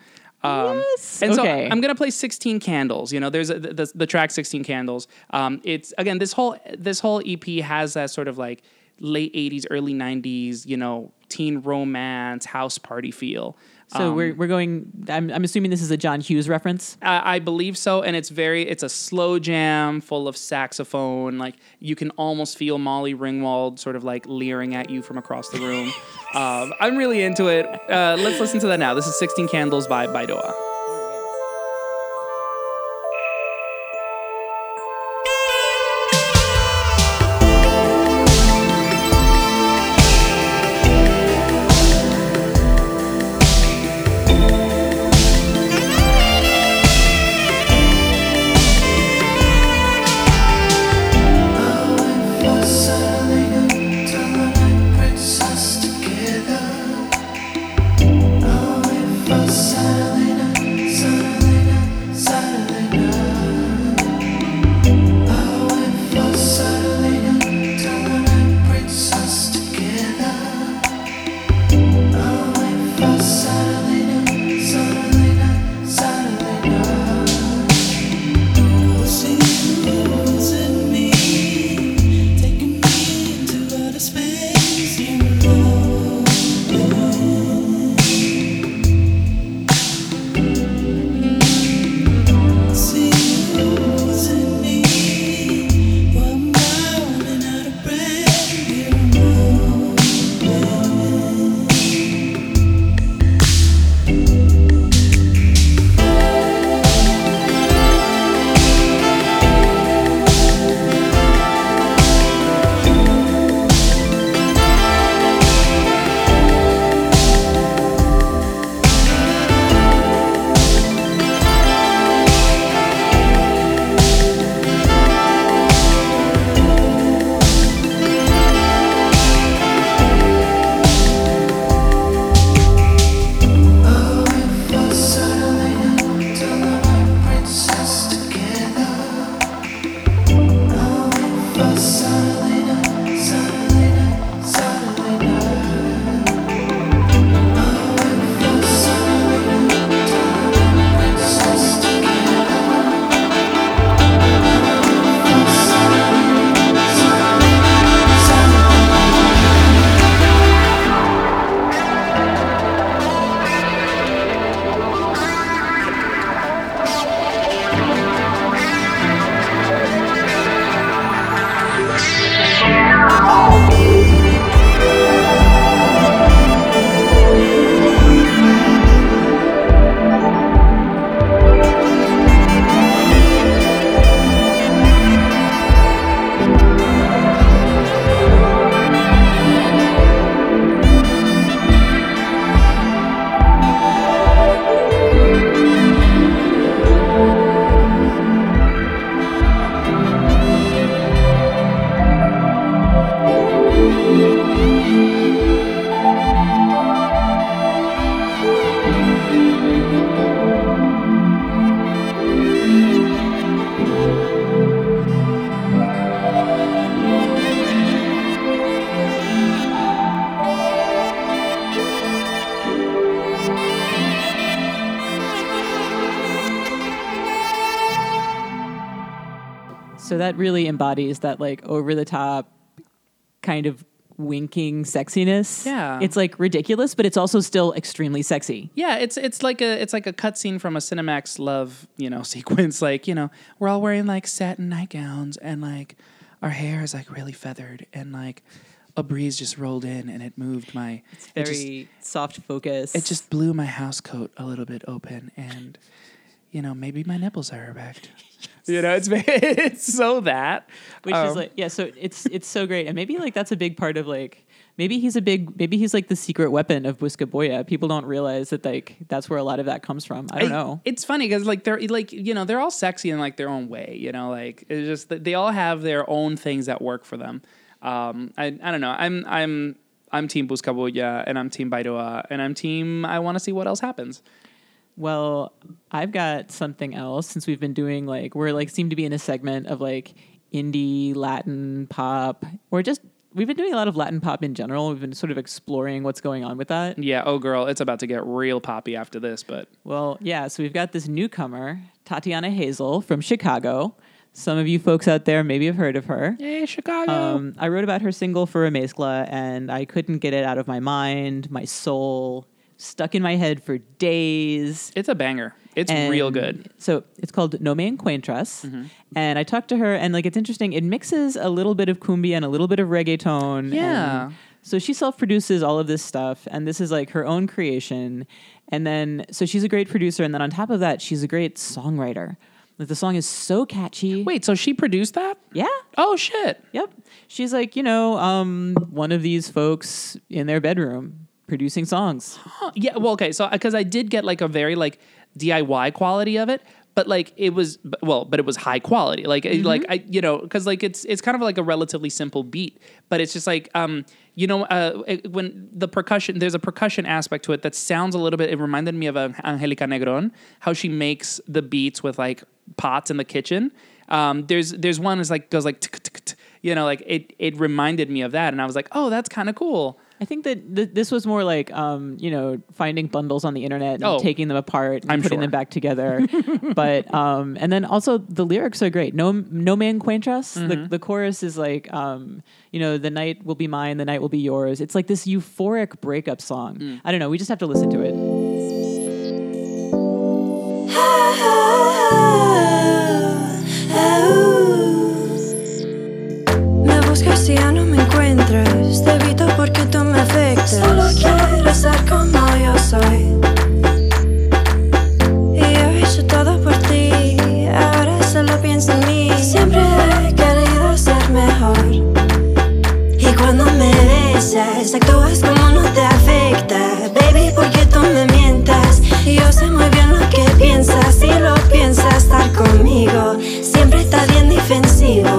Um, Yes, And so okay. I'm gonna play 16 Candles. You know, there's a, the, the track 16 Candles. Um, it's again this whole this whole EP has that sort of like late 80s, early 90s. You know, teen romance, house party feel. So Um, we're we're going. I'm I'm assuming this is a John Hughes reference. I, I believe so, and it's very it's a slow jam full of saxophone. Like you can almost feel Molly Ringwald sort of like leering at you from across the room. um, I'm really into it. Uh, let's listen to that now. This is 16 Candles by Bairoa. So embodies that like over the top kind of winking sexiness. Yeah. It's like ridiculous, but it's also still extremely sexy. Yeah, it's it's like a it's like a cutscene from a Cinemax love you know sequence. Like you know we're all wearing like satin nightgowns and like our hair is like really feathered and like a breeze just rolled in and it moved my it just- Very soft focus. it just blew my house coat a little bit open and you know maybe my nipples are erect. you know it's it's so that which is Um, like yeah so it's it's so great and maybe like that's a big part of like maybe he's a big maybe he's like the secret weapon of Buscabulla. People don't realize that like that's where a lot of that comes from. I don't know. It's funny because like they're like you know they're all sexy in like their own way. You know, like it's just they all have their own things that work for them. Um, I I don't know. I'm I'm I'm Team Buscabulla and I'm Team Bairoa and I'm Team I want to see what else happens. Well, I've got something else since we've been doing like we're like seem to be in a segment of like indie Latin pop or just we've been doing a lot of Latin pop in general. We've been sort of exploring what's going on with that. Yeah, oh girl, it's about to get real poppy after this, but Well, yeah, so we've got this newcomer, Tatiana Hazel from Chicago. Some of you folks out there maybe have heard of her. Yay, Chicago. Um, I wrote about her single for Remezcla, and I couldn't get it out of my mind, my soul, stuck in my head for days. it's a banger. It's And real good. So it's called No Me Encuentras. Mm-hmm. And I talked to her, and like it's interesting. It mixes a little bit of cumbia and a little bit of reggaeton. Yeah. so she self produces all of this stuff, and this is like her own creation. And then, so she's a great producer. And then on top of that, she's a great songwriter. Like the song is so catchy. Wait, so she produced that? Yeah. Oh shit. Yep. She's like, you know, um, one of these folks in their bedroom producing songs. Huh, Yeah, well, okay, so because I did get like a very like DIY quality of it, but like it was well, but it was high quality. Like it- like I you know because like it's it's kind of like a relatively simple beat, but it's just like um you know uh it- when the percussion there's a percussion aspect to it that sounds a little bit. It reminded me of uh, Angelica Negron, how she makes the beats with like pots in the kitchen. Um, there's there's one is like goes like you know like it it reminded me of that, and I was like oh that's kind of cool. I think that th- this was more like, um, you know, finding bundles on the internet and Oh, taking them apart and I'm putting sure. them back together. but um, and then also the lyrics are great. No, no man encuentras. The, Mm-hmm. the chorus is like, um, you know, the night will be mine, the night will be yours. It's like this euphoric breakup song. Mm. I don't know. We just have to listen to it. Me buscas y ya no me encuentras. Te evito Solo quiero ser como yo soy. Y yo he hecho todo por ti. Ahora solo pienso en mí. Siempre he querido ser mejor. Y cuando me besas, actúas como no te afecta. Baby, porque tú me mientas. Yo sé muy bien lo que piensas. Si lo piensas, estar conmigo. Siempre está bien defensivo.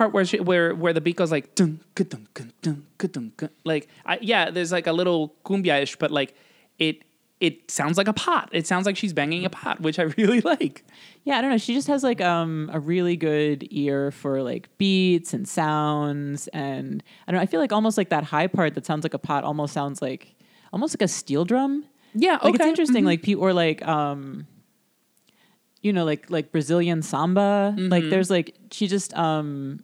Part where she, where where the beat goes like dun ka-dun, ka-dun, ka-dun, like I, yeah, there's like a little cumbia ish, but like it it sounds like a pot. It sounds like she's banging a pot, which I really like. Yeah, I don't know. She just has like um a really good ear for like beats and sounds, and I don't know. I feel like almost like that high part that sounds like a pot almost sounds like almost like a steel drum. Yeah, Like it's okay. interesting. Mhm. Like pe- or like um, you know, like like Brazilian samba. Like Mm-hmm. there's like she just um.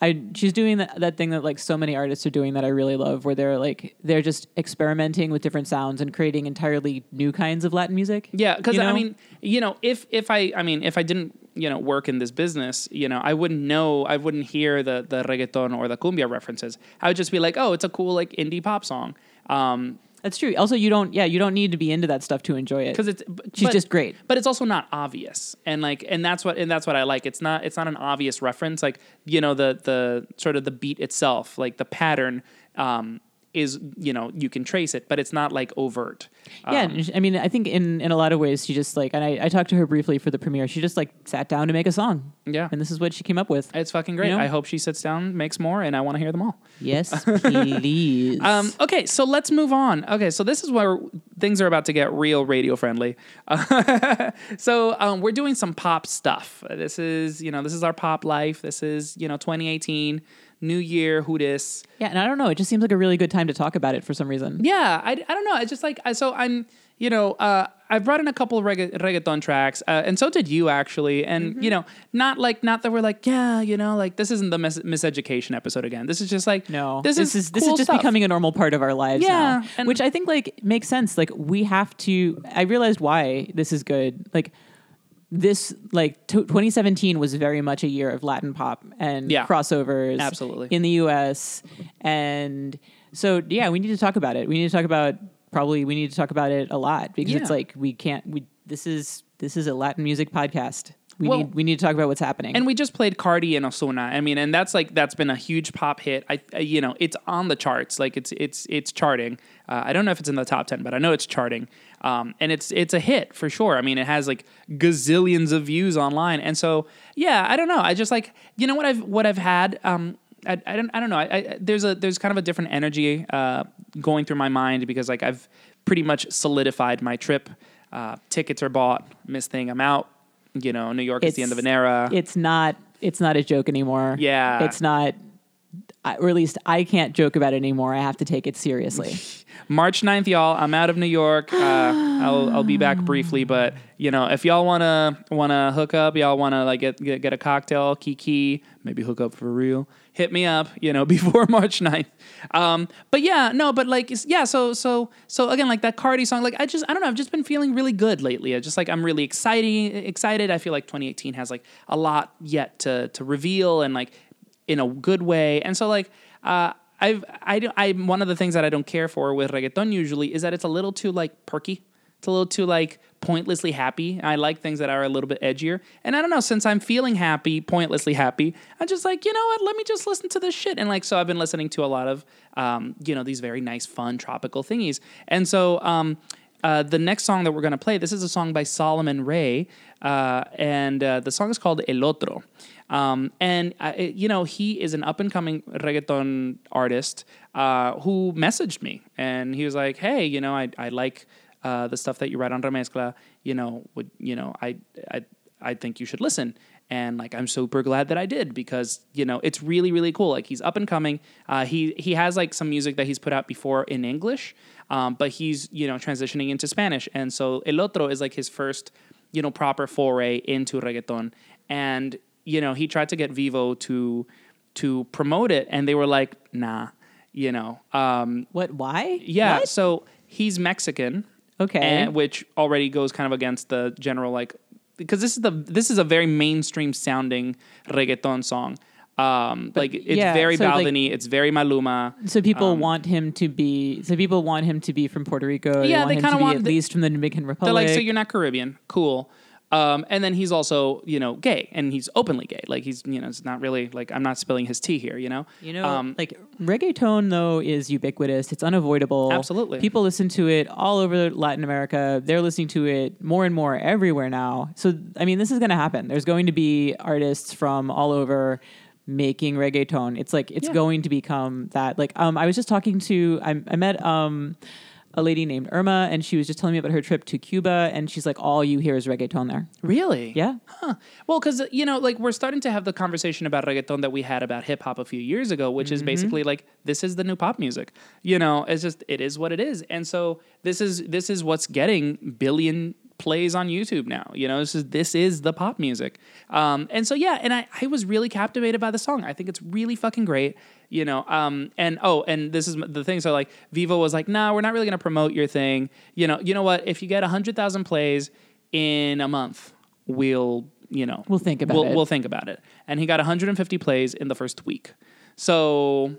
I she's doing that, that thing that like so many artists are doing that I really love where they're like they're just experimenting with different sounds and creating entirely new kinds of Latin music. Yeah, because you I mean, you know, if if I, I mean, if I didn't, you know, work in this business, you know, I wouldn't know, I wouldn't hear the the reggaeton or the cumbia references. I would just be like, oh, it's a cool like indie pop song, um, That's true. Also, you don't. Yeah, you don't need to be into that stuff to enjoy it. because it's She's but- just great. But it's also not obvious, and like, and that's what and that's what I like. It's not it's not an obvious reference, like you know the the sort of the beat itself, like the pattern. Um, is you know you can trace it, but it's not like overt. Yeah, Um, I mean, I think in in a lot of ways, she just like, and I, I talked to her briefly for the premiere. She just like sat down to make a song. Yeah. and this is what she came up with. it's fucking great. You know? I hope she sits down, makes more, and I want to hear them all. Yes, please. Um, okay, so let's move on. Okay, so this is where things are about to get real radio friendly. so um, we're doing some pop stuff. This is, you know, this is our pop life. This is, you know, 2018, New Year, who dis. yeah, and I don't know. It just seems like a really good time to talk about it for some reason. Yeah, I, I don't know. I just like, I, so I'm, you know, uh, I brought in a couple of regga- reggaeton tracks, uh, and so did you actually. And, you know, not like, not that we're like, yeah, you know, like this isn't the mis- miseducation episode again. This is just like, No, this, is, this cool is just stuff. becoming a normal part of our lives Yeah, now, and- which I think like makes sense. Like we have to. I realized why this is good. Like this, like t- 2017 was very much a year of Latin pop and Yeah. crossovers, Absolutely. in the U.S. And so yeah, we need to talk about it. We need to talk about probably we need to talk about it a lot because Yeah. it's like we can't. We this is this is a Latin music podcast. We Well- need we need to talk about what's happening. And we just played Cardi and Ozuna. I mean, and that's like that's been a huge pop hit. I, I- you know, it's on the charts. Like it's it's it's charting. Uh, I don't know if it's in the top ten, but I know it's charting. Um, and it's it's a hit for sure. I mean, it has like gazillions of views online. And so yeah, I don't know. I just like you know what I've what I've had. Um, I, I don't I don't know. I, I, there's a there's kind of a different energy uh, going through my mind because like I've pretty much solidified my trip. Uh, tickets are bought. Miss thing, I'm out. You know, New York is the end of an era. It's not. It's not a joke anymore. Yeah. It's not. Or at least I can't joke about it anymore. I have to take it seriously. March 9th, y'all. I'm out of New York. Uh, I'll I'll be back briefly, but you know, if y'all wanna wanna hook up, y'all wanna like get get, get a cocktail, kiki, maybe hook up for real. Hit me up, you know, before March 9th. Um, but yeah, no, but like yeah, so so so again, like that Cardi song, like I just I don't know, I've just been feeling really good lately. I just like I'm really exciting excited. I feel like 2018 has like a lot yet to to reveal and like in a good way. And so like uh I've I I one of the things that I don't care for with reggaeton usually is that it's a little too like perky. It's a little too like pointlessly happy. I like things that are a little bit edgier. And I don't know, since I'm feeling happy, pointlessly happy, I'm just like, you know what, let me just listen to this shit. And like so I've been listening to a lot of um, you know, these very nice, fun, tropical thingies. And so um uh, the next song that we're going to play, this is a song by Solomon Ray, uh, and uh, the song is called El Otro. Um, and, uh, it- you know, he is an up and coming reggaeton artist uh, who messaged me. And he was like, hey, you know, I, I like uh, the stuff that you write on Remezcla. You know, would, you know, I, I, I think you should listen. And like I'm super glad that I did because you know it's really really cool. Like he's up and coming. Uh, he he has like some music that he's put out before in English, um, but he's you know transitioning into Spanish. And so El Otro is like his first you know proper foray into reggaeton. And you know he tried to get Vevo to to promote it, and they were like, nah, you know, um, What? Why? yeah. What? So he's Mexican. Okay. And, which already goes kind of against the general like because this is the this is a very mainstream sounding reggaeton song. Um, like it's yeah, very so, like- it's very Maluma. So people Um, want him to be. So people want him to be from Puerto Rico. Yeah, want they him kinda to be want- at they- least from the Dominican Republic. They're like, so you're not Caribbean, cool. Um, and then he's also, you know, gay, and he's openly gay. Like he's, you know, it's not really like I'm not spilling his tea here, you know. You know, um, like reggaeton though is ubiquitous. It's unavoidable. Absolutely. people listen to it all over Latin America. They're listening to it more and more everywhere now. So I mean, this is going to happen. There's going to be artists from all over making reggaeton. It's like it's Yeah. going to become that. Like, um, I was just talking to I, I met um a lady named Irma, and she was just telling me about her trip to Cuba, and she's like, all you hear is reggaeton there. Really? Yeah. Well, because you know, like we're starting to have the conversation about reggaeton that we had about hip hop a few years ago, which is basically like this is the new pop music. You know, it's just it is what it is, and so this is this is what's getting billion plays on YouTube now. You know, this is this is the pop music, um, and so yeah, and I I was really captivated by the song. I think it's really fucking great. You know, um, and oh, and this is the thing. So like, Vevo was like, "Nah, we're not really gonna promote your thing." You know, you know what? If you get hundred thousand plays in a month, we'll you know We'll think about we'll, it. We'll think about it. And he got 150 plays in the first week. So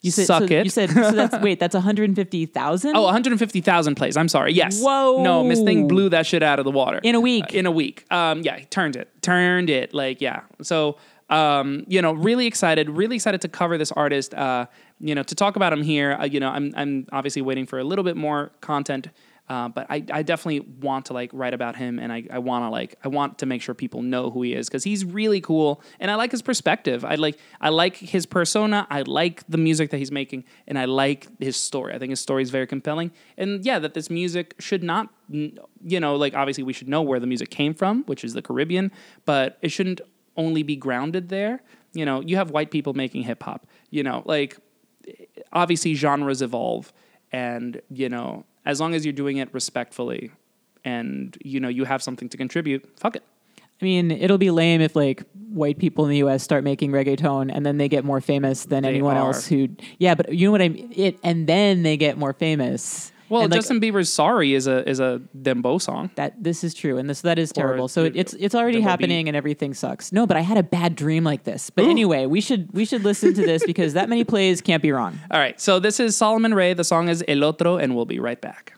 You said, suck so it. You said, so that's, wait, that's 150,000? Oh, 150,000 plays. I'm sorry. Yes. Whoa. No, Miss Thing blew that shit out of the water In a week. Uh, in a week. Um, yeah, he turned it, turned it. Like, yeah. So, um, you know, really excited, really excited to cover this artist. Uh, you know, to talk about him here. Uh, you know, I'm, I'm obviously waiting for a little bit more content. Uh, but I, I definitely want to like write about him and I, I want to like I want to make sure people know who he is because he's really cool and I like his perspective I like I like his persona I like the music that he's making and I like his story I think his story is very compelling and yeah that this music should not you know like obviously we should know where the music came from which is the Caribbean but it shouldn't only be grounded there you know you have white people making hip hop you know like obviously genres evolve and you know as long as you're doing it respectfully and you know you have something to contribute fuck it I mean, it'll be lame if like white people in the U.S. start making reggaeton and then they get more famous than They anyone are. else who. Yeah, but you know what I mean. It and then they get more famous. Well And, like, justin bieber's sorry is a is a dembow song that this is true and this that is terrible. So it, it's it's already the Bobby- happening and everything sucks. No, but I had a bad dream like this. But anyway, we should we should listen to this because that many plays can't be wrong. all right so this is solomon ray the song is el otro and we'll be right back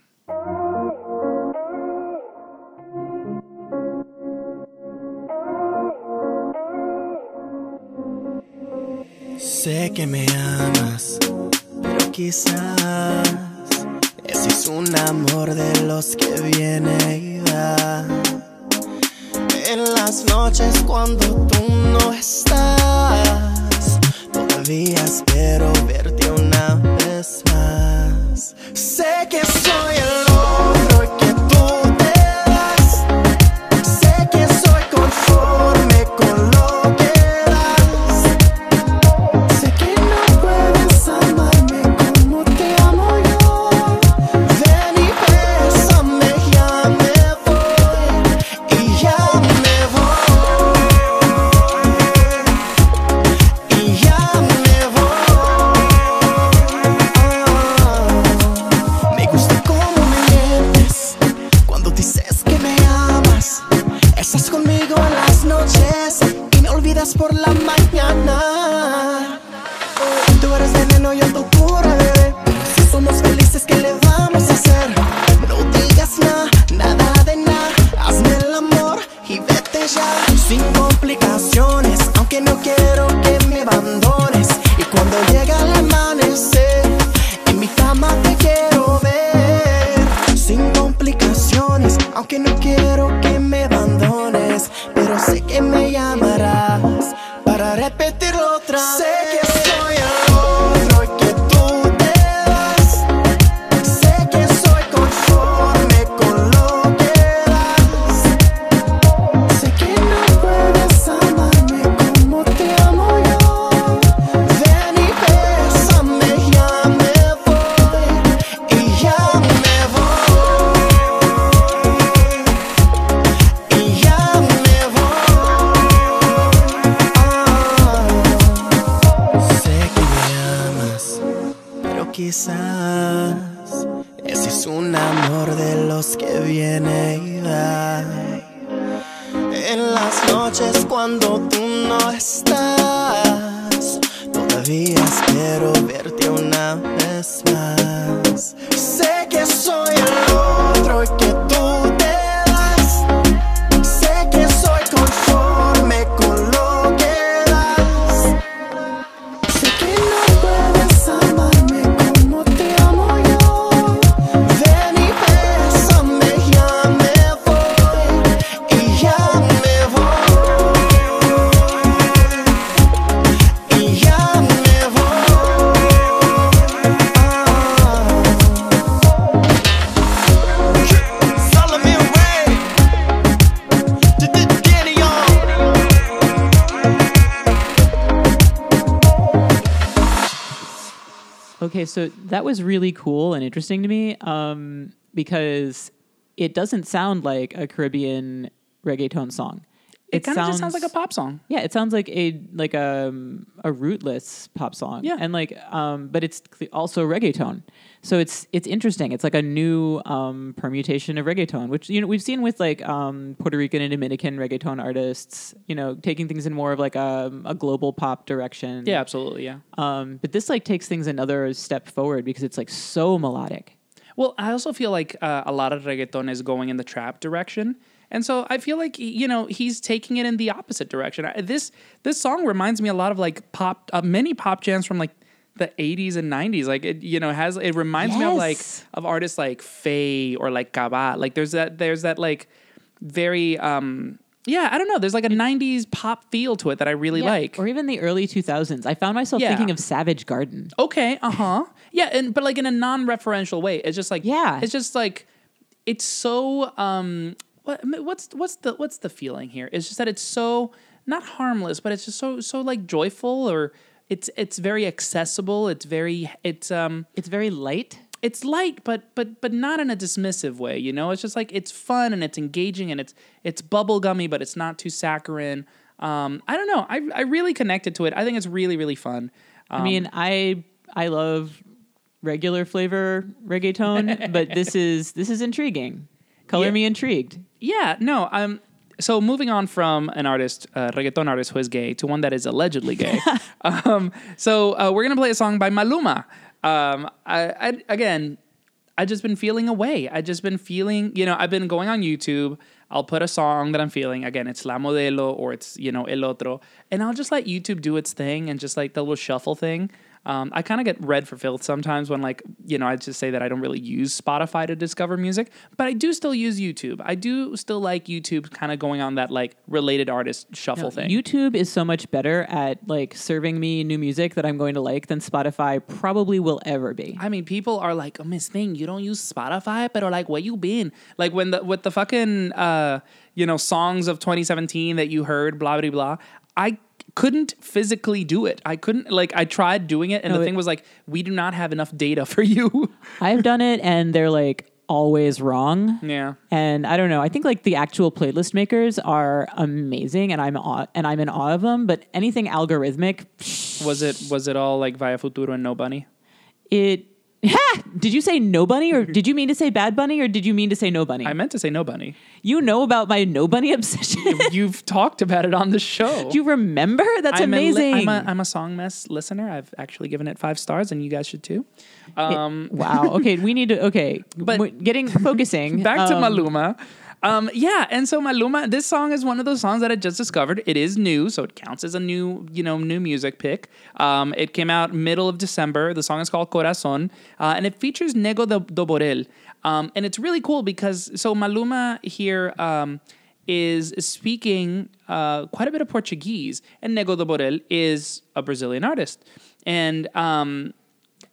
Sé que me amas, pero quizás ese es un amor de los que viene y va. En las noches cuando tú no estás, todavía espero verte una vez más. Sé que soy el so that was really cool and interesting to me um, because it doesn't sound like a Caribbean reggaeton song. It, kind of just sounds like a pop song. Yeah, it sounds like a like a a rootless pop song. Yeah. and like um, but it's also reggaeton. So it's it's interesting. It's like a new um, permutation of reggaeton, which you know we've seen with like um, Puerto Rican and Dominican reggaeton artists. You know, taking things in more of like a, a global pop direction. Yeah, absolutely. Yeah. Um, but this like takes things another step forward because it's like so melodic. Well, I also feel like uh, a lot of reggaeton is going in the trap direction. And so I feel like you know he's taking it in the opposite direction. This this song reminds me a lot of like pop, uh, many pop jams from like the 80s and 90s. Like it, you know, has it reminds me of like of artists like Faye or like Kabat. Like there's that there's that like very um yeah I don't know. There's like a 90s pop feel to it that I really like. or even the early 2000s. I found myself Yeah. thinking of Savage Garden. Okay, uh huh. yeah, and but like in a non-referential way. It's just like Yeah. it's just like it's so um what what's what's the what's the feeling here? It's just that it's so not harmless, but it's just so so like joyful or it's it's very accessible. It's very it's um It's very light. it's light but but but not in a dismissive way you know it's just like it's fun and it's engaging and it's it's bubblegummy but it's not too saccharine um i don't know i i really connected to it i think it's really really fun um, I mean, I I love regular flavor reggaeton, but this is this is intriguing. Color Yeah. me intrigued. Yeah no um so moving on from an artist uh, reggaeton artist who is gay to one that is allegedly gay um so uh, we're gonna play a song by maluma um I, I again I just been feeling away. I just been feeling, you know, I've been going on YouTube. I'll put a song that I'm feeling. Again, it's La Modelo or it's, you know, El Otro. And I'll just let YouTube do its thing and just like the little shuffle thing. Um, I kind of get red for filth sometimes when, like, you know, I just say that I don't really use Spotify to discover music, but I do still use YouTube. I do still like YouTube kind of going on that like related artist shuffle thing. YouTube is so much better at like serving me new music that I'm going to like than Spotify probably will ever be. I mean, people are like, oh, Miss Thing, you don't use Spotify, but are like, where you been? Like when the with the fucking uh, you know, songs of 2017 that you heard, blah blah blah. I couldn't physically do it. I couldn't like I tried doing it, and No, the it- thing was like, we do not have enough data for you. I've done it and they're like always wrong. yeah. And I don't know. I think like the actual playlist makers are amazing, and I'm aw- and I'm in awe of them. But anything algorithmic, Was it was it all like Via Futuro and No Bunny? it. Ha! Did you say no bunny, or did you mean to say bad bunny, or did you mean to say no bunny? I meant to say No Bunny. you know about my no bunny obsession. You've talked about it on the show. Do you remember? That's I'm a li- amazing. I'm a, I'm a song mess listener. I've actually given it five stars, and you guys should too. Um, wow. Okay, we need to. Okay, But- getting focusing back to um, Maluma. Um, yeah, and so Maluma, this song is one of those songs that I just discovered. It is new, so it counts as a new, you know, new music pick. Um, it came out middle of December. The song is called Corazon, uh, and it features Nego do, do Borel. Um, and it's really cool because so Maluma here um, is speaking uh, quite a bit of Portuguese, and Nego do Borel is a Brazilian artist, and um,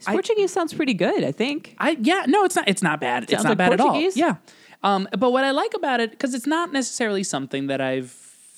Portuguese sounds pretty good. I think. I yeah, no, it's not. It's not bad. it's not like bad at all. Yeah. Um, but what I like about it because it's not necessarily something that I've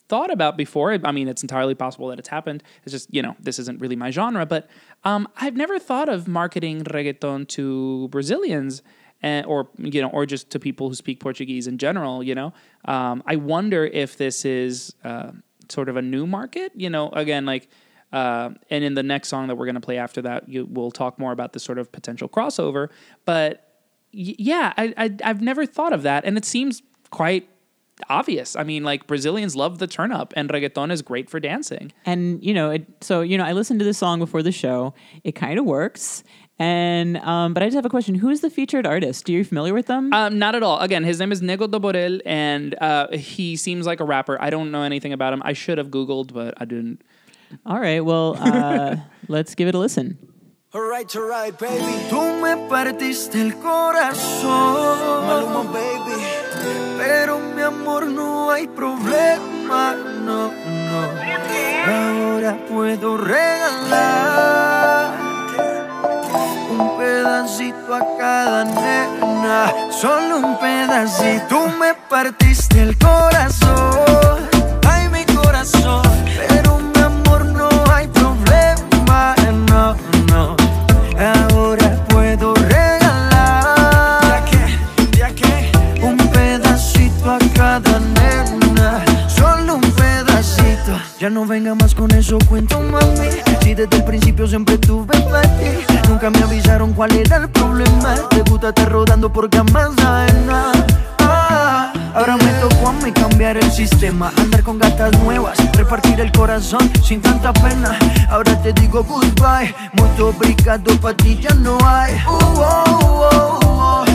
thought about before. I mean, it's entirely possible that it's happened. It's just you know this isn't really my genre. But um, I've never thought of marketing reggaeton to Brazilians. And, or you know, or just to people who speak Portuguese in general, you know, um, I wonder if this is uh, sort of a new market. You know, again, like uh, and in the next song that we're going to play after that, you, we'll talk more about this sort of potential crossover. But y- yeah, I, I I've never thought of that, and it seems quite obvious. I mean, like Brazilians love the turn up, and reggaeton is great for dancing. and you know it so you know i listened to this song before the show it kind of works and um but i just have a question who is the featured artist are you familiar with them Um, not at all. Again, his name is Nego do Borel, and uh, he seems like a rapper. I don't know anything about him. I should have Googled, but I didn't. All right well uh let's give it a listen Alright, alright, baby. Tú me partiste el corazón. Maluma, baby. Pero mi amor no hay problema, no, no. Ahora puedo regalar un pedacito a cada nena, solo un pedacito. Tú me partiste el corazón, No venga más con eso, cuento mami Si desde el principio siempre tuve ti. Nunca me avisaron cuál era el problema. Te gusta estar rodando por camas nada ah, Ahora me tocó a mí cambiar el sistema. Andar con gatas nuevas Repartir el corazón sin tanta pena. Ahora te digo goodbye. Mucho obrigado, pa' ti ya no hay. Uh, oh, oh,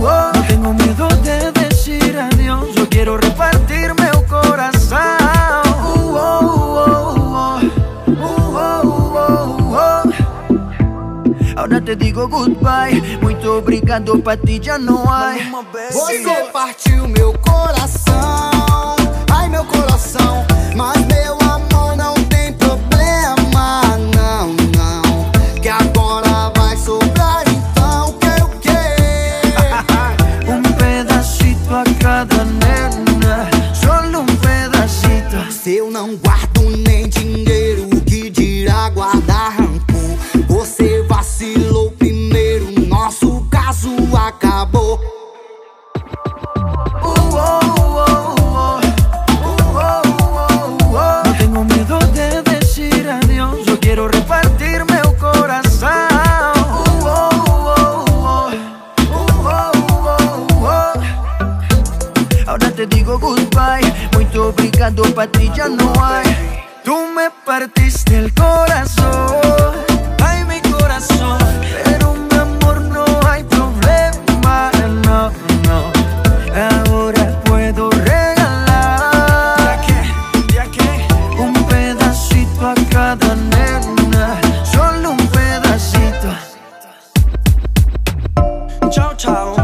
oh, no tengo miedo de decir adiós, yo quiero repartir. Agora te digo goodbye. Muito obrigado, pra ti já não há. Você partiu meu coração. Ai, meu coração. primeiro, nosso caso acabou. No tengo miedo de decir adiós, yo quiero repartir meu corazón. Ahora te digo goodbye, muy obrigado, para ti ya no hay. Tú me partiste el corazón. town.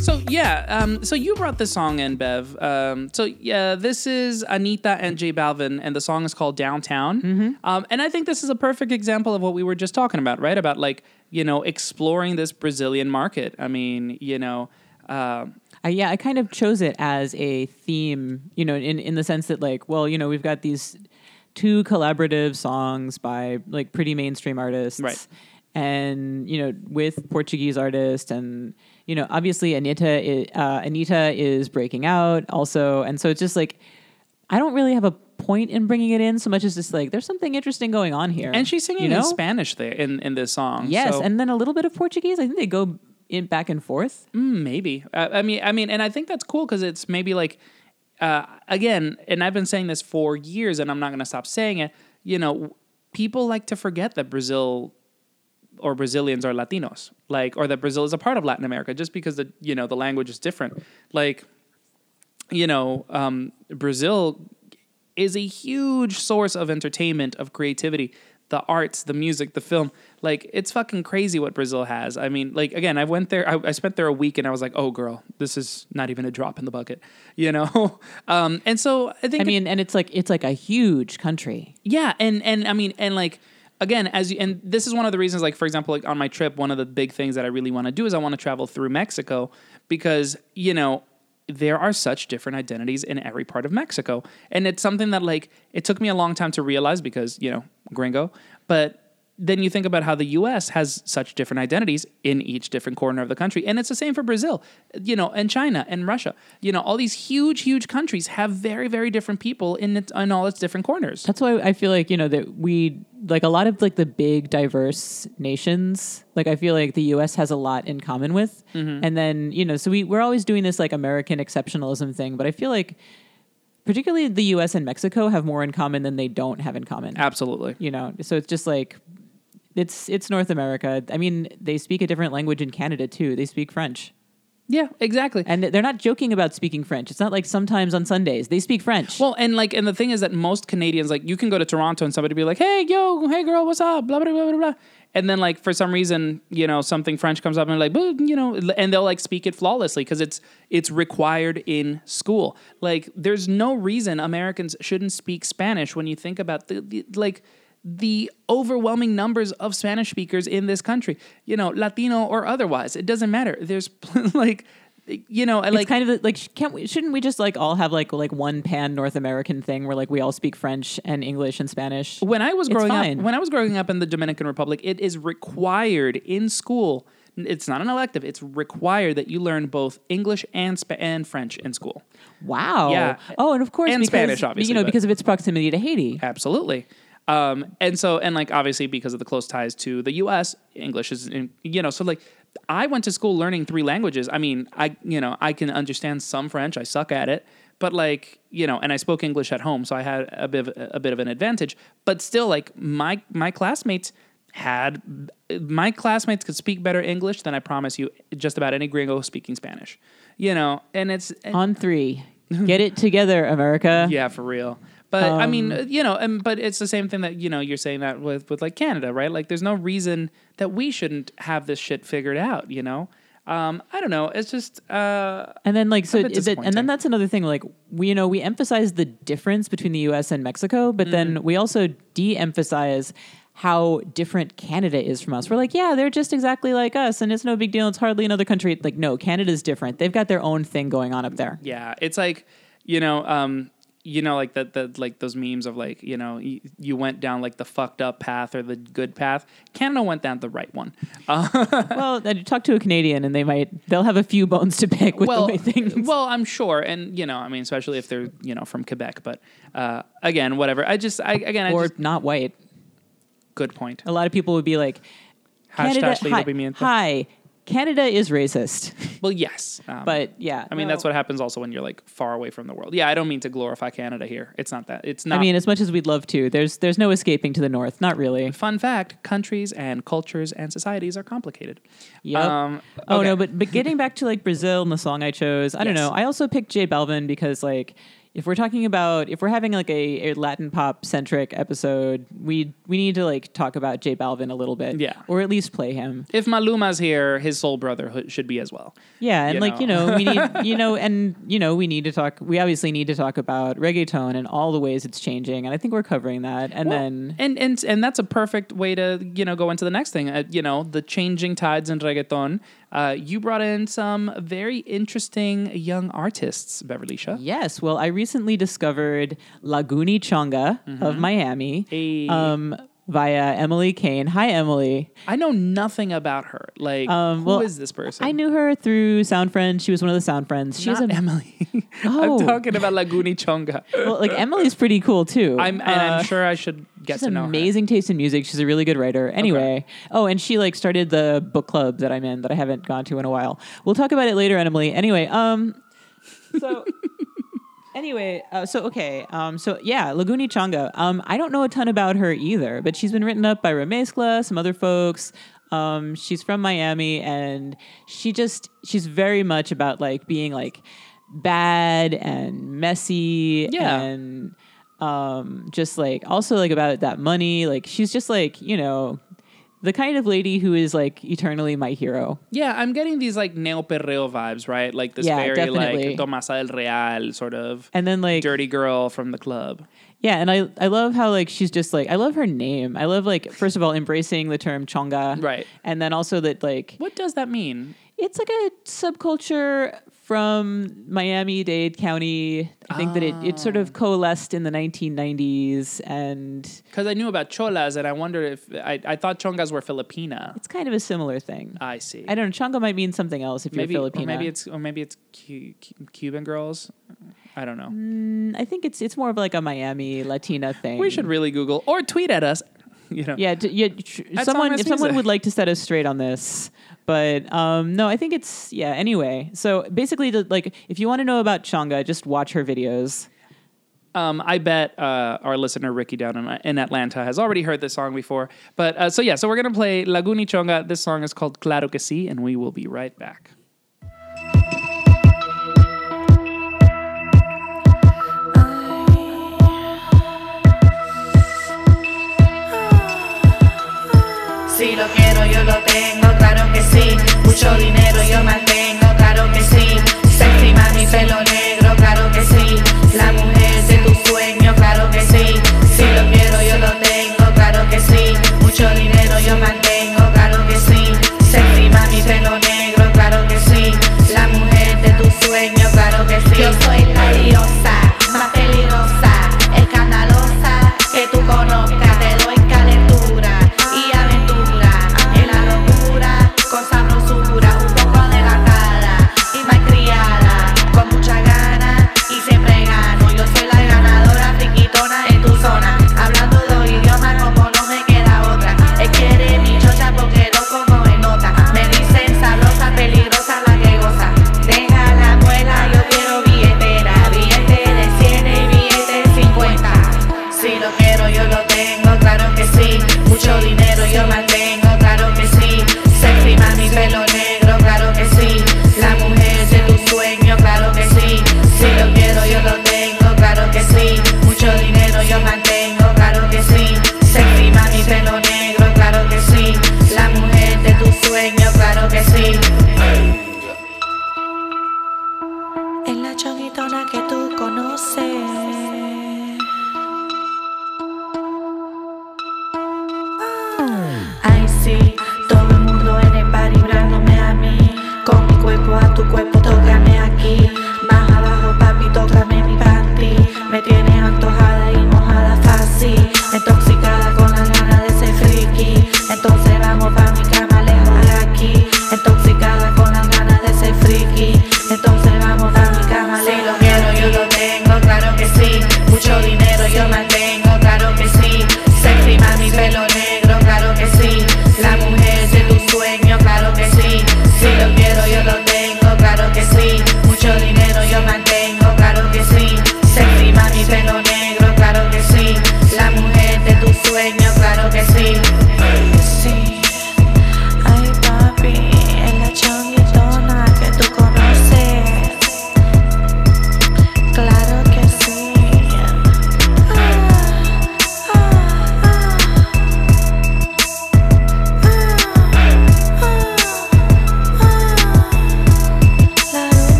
So yeah, um, so you brought this song in, Bev. Um, so yeah, this is Anitta and J Balvin, and the song is called Downtown. Um, and I think this is a perfect example of what we were just talking about, right? About like you know exploring this Brazilian market. I mean, you know, uh, I, yeah, I kind of chose it as a theme, you know, in, in the sense that, like, well, you know, we've got these two collaborative songs by like pretty mainstream artists. Right. And, you know, with Portuguese artists and, you know, obviously Anitta, uh, Anitta is breaking out also. And so it's just like, I don't really have a point in bringing it in so much as just like, there's something interesting going on here. and she's singing you know? in Spanish there in in this song. Yes. So- And then a little bit of Portuguese. I think they go in back and forth. Mm, maybe. Uh, I mean, I mean, and I think that's cool because it's maybe like, uh, again, and I've been saying this for years, and I'm not going to stop saying it. You know, people like to forget that Brazil or Brazilians are Latinos, like, or that Brazil is a part of Latin America, just because the you know the language is different. Like, you know, um, Brazil is a huge source of entertainment, of creativity, the arts, the music, the film. Like it's fucking crazy what Brazil has. I mean, like again, I went there. I, I spent there a week, and I was like, oh girl, this is not even a drop in the bucket, you know. um, and so I think I mean, and it's like, it's like a huge country. yeah, and and I mean, and like again, as you and this is one of the reasons, like for example, like on my trip, one of the big things that I really want to do is I want to travel through Mexico because you know there are such different identities in every part of Mexico, and it's something that like it took me a long time to realize because you know gringo, but then you think about how the US has such different identities in each different corner of the country. And it's the same for Brazil, you know, and China and Russia. You know, all these huge, huge countries have very, very different people in, it, in all its different corners. That's why I feel like, you know, that we like a lot of like the big diverse nations, like I feel like the US has a lot in common with. Mm-hmm. And then, you know, so we, we're always doing this like American exceptionalism thing, but I feel like particularly the US and Mexico have more in common than they don't have in common. Absolutely. You know, so it's just like it's it's North America. I mean, they speak a different language in Canada too. They speak French. Yeah, exactly. And they're not joking about speaking French. It's not like sometimes on Sundays they speak French. Well, and like, and the thing is that most Canadians, like, you can go to Toronto and somebody be like, "Hey, yo, hey, girl, what's up?" Blah blah blah blah blah. And then, like, for some reason, you know, something French comes up and they're like, you know, and they'll like speak it flawlessly because it's it's required in school. Like, there's no reason Americans shouldn't speak Spanish when you think about the, the like the overwhelming numbers of Spanish speakers in this country. You know, Latino or otherwise, it doesn't matter. There's like. You know, it's like kind of like can't we shouldn't we just like all have like like one pan North American thing where like we all speak French and English and Spanish? when I was growing up, when I was growing up in the Dominican Republic, it is required in school. It's not an elective. It's required that you learn both English and Spa- and French in school. Wow. Yeah. Oh, and of course And because, Spanish, obviously, You know, because of its proximity to Haiti. Absolutely. Um, and so, and like obviously because of the close ties to the U.S., English is, in, you know, so like I went to school learning three languages. I mean, I, you know, I can understand some French. I suck at it, but like, you know, and I spoke English at home, so I had a bit of, a bit of an advantage. But still, like my my classmates had my classmates could speak better English than I promise you just about any gringo speaking Spanish. You know, and it's On three. Get it together, America. yeah, for real. But I mean, Um, uh, you know, and but it's the same thing that you know you're saying that with with like Canada, right? Like, there's no reason that we shouldn't have this shit figured out. You know, um, I don't know. It's just uh, And then like so A is it, and then that's another thing like we you know we emphasize the difference between the US and Mexico but Mm-hmm. then we also de-emphasize how different Canada is from us. We're like, yeah, they're just exactly like us and it's no big deal. It's hardly another country. Like no, Canada's different. They've got their own thing going on up there. yeah, it's like you know, um, you know, like that the like those memes of like you know you, you went down like the fucked up path or the good path. Canada went down the right one. Uh, well, you talk to a Canadian and they might they'll have a few bones to pick with well, the way things well, I'm sure, and you know, I mean, especially if they're you know from Quebec. But uh, again, whatever. I just, I again, I or just, not white. good point. A lot of people would be like Hashtag Canada, hi, hi, Canada is racist, Well, yes, um, but yeah. I mean no. that's what happens also when you're like far away from the world. Yeah, I don't mean to glorify Canada here. It's not that. It's not. I mean, as much as we'd love to, there's there's no escaping to the north. Not really. fun fact: countries and cultures and societies are complicated. Yeah. Um, Oh no, but but getting back to like Brazil and the song I chose, I don't know. I also picked J Balvin because like if we're talking about if we're having like a, a Latin pop centric episode, we we need to like talk about J Balvin a little bit, Yeah. or at least play him. if Maluma's here, his soul brother ho- should be as well. Yeah, and You like you know. know, we need you know, and you know, we need to talk. We obviously need to talk about reggaeton and all the ways it's changing, and I think we're covering that. And then and and and that's a perfect way to you know go into the next thing. Uh, you know, the changing tides in reggaeton. Uh, you brought in some very interesting young artists, Beverly Shah. Yes, well, I recently discovered La Goony Chonga of Miami Hey. um, via Emily Kane. Hi, Emily. I know nothing about her. Like, Um, who is well, this person? I knew her through Sound Friends. She was one of the Sound Friends. She's Not a Emily. Oh. I'm talking about La Goony Chonga. well, like Emily's pretty cool too. I'm and Uh, I'm sure I should get to know her. amazing taste in music. She's a really good writer. Anyway, oh, and she like started the book club that I'm in that I haven't gone to in a while. We'll talk about it later, Emily. Anyway, um, so anyway, uh, so okay, um, so yeah, La Goony Chonga. Um, I don't know a ton about her either, but she's been written up by Remezcla, some other folks. Um, she's from Miami, and she just she's very much about like being like bad and messy Yeah. and um just like also like about that money like she's just like you know the kind of lady who is like eternally my hero Yeah, I'm getting these like neo perreo vibes, right? Like this Yeah, very definitely. like Tomasa del Real sort of and then like dirty girl from the club. yeah and i i love how like she's just like i love her name i love like first of all embracing the term chonga Right. and then also that like What does that mean? it's like a subculture from Miami Dade County. I think that it, it sort Ah. of coalesced in the 1990s and Because I knew about cholas, and I wondered if I, I thought chongas were Filipina. it's kind of a similar thing. I see. I don't know. Chonga might mean something else if maybe you're or Filipino. maybe it's or maybe it's Cu- Cu- Cuban girls. I don't know. I think it's it's more of like a Miami Latina thing. We should really Google or tweet at us. You know. Yeah, d- yeah. Tr- someone, if someone would like to set us straight on this, but um, no, I think it's yeah. Anyway, so basically, the, like, if you want to know about Chonga, just watch her videos. Um, I bet uh, our listener Ricky down in, in Atlanta has already heard this song before. But uh, so yeah, so we're gonna play La Goony Chonga. This song is called Claro que sí, and we will be right back. Si lo quiero, yo lo tengo, claro que sí. Mucho dinero yo mantengo, claro que sí. Sexy mami, pelo negro, claro que sí. La mujer de tu sueño, claro que sí. Si lo quiero, yo lo tengo, claro que sí. Mucho dinero yo mantengo,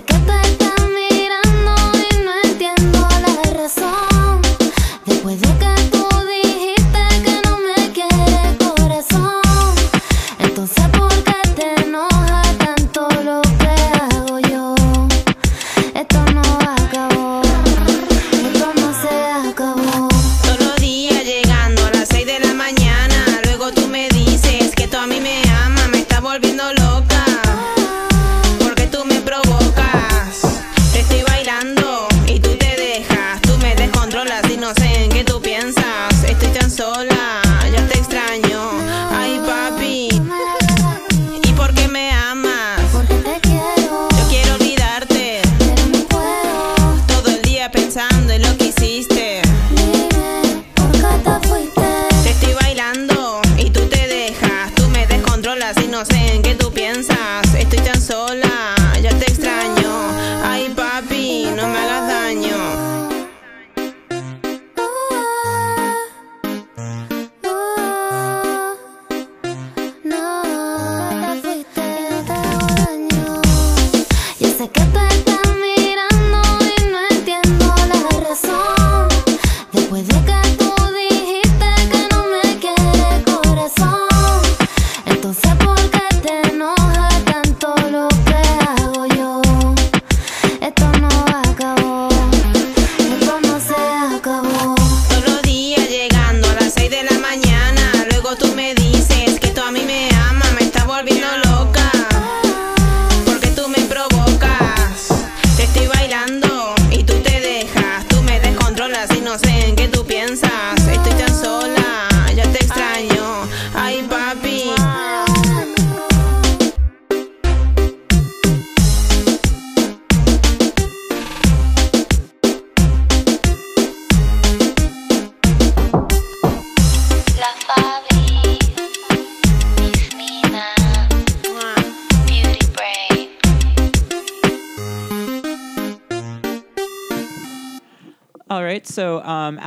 Acá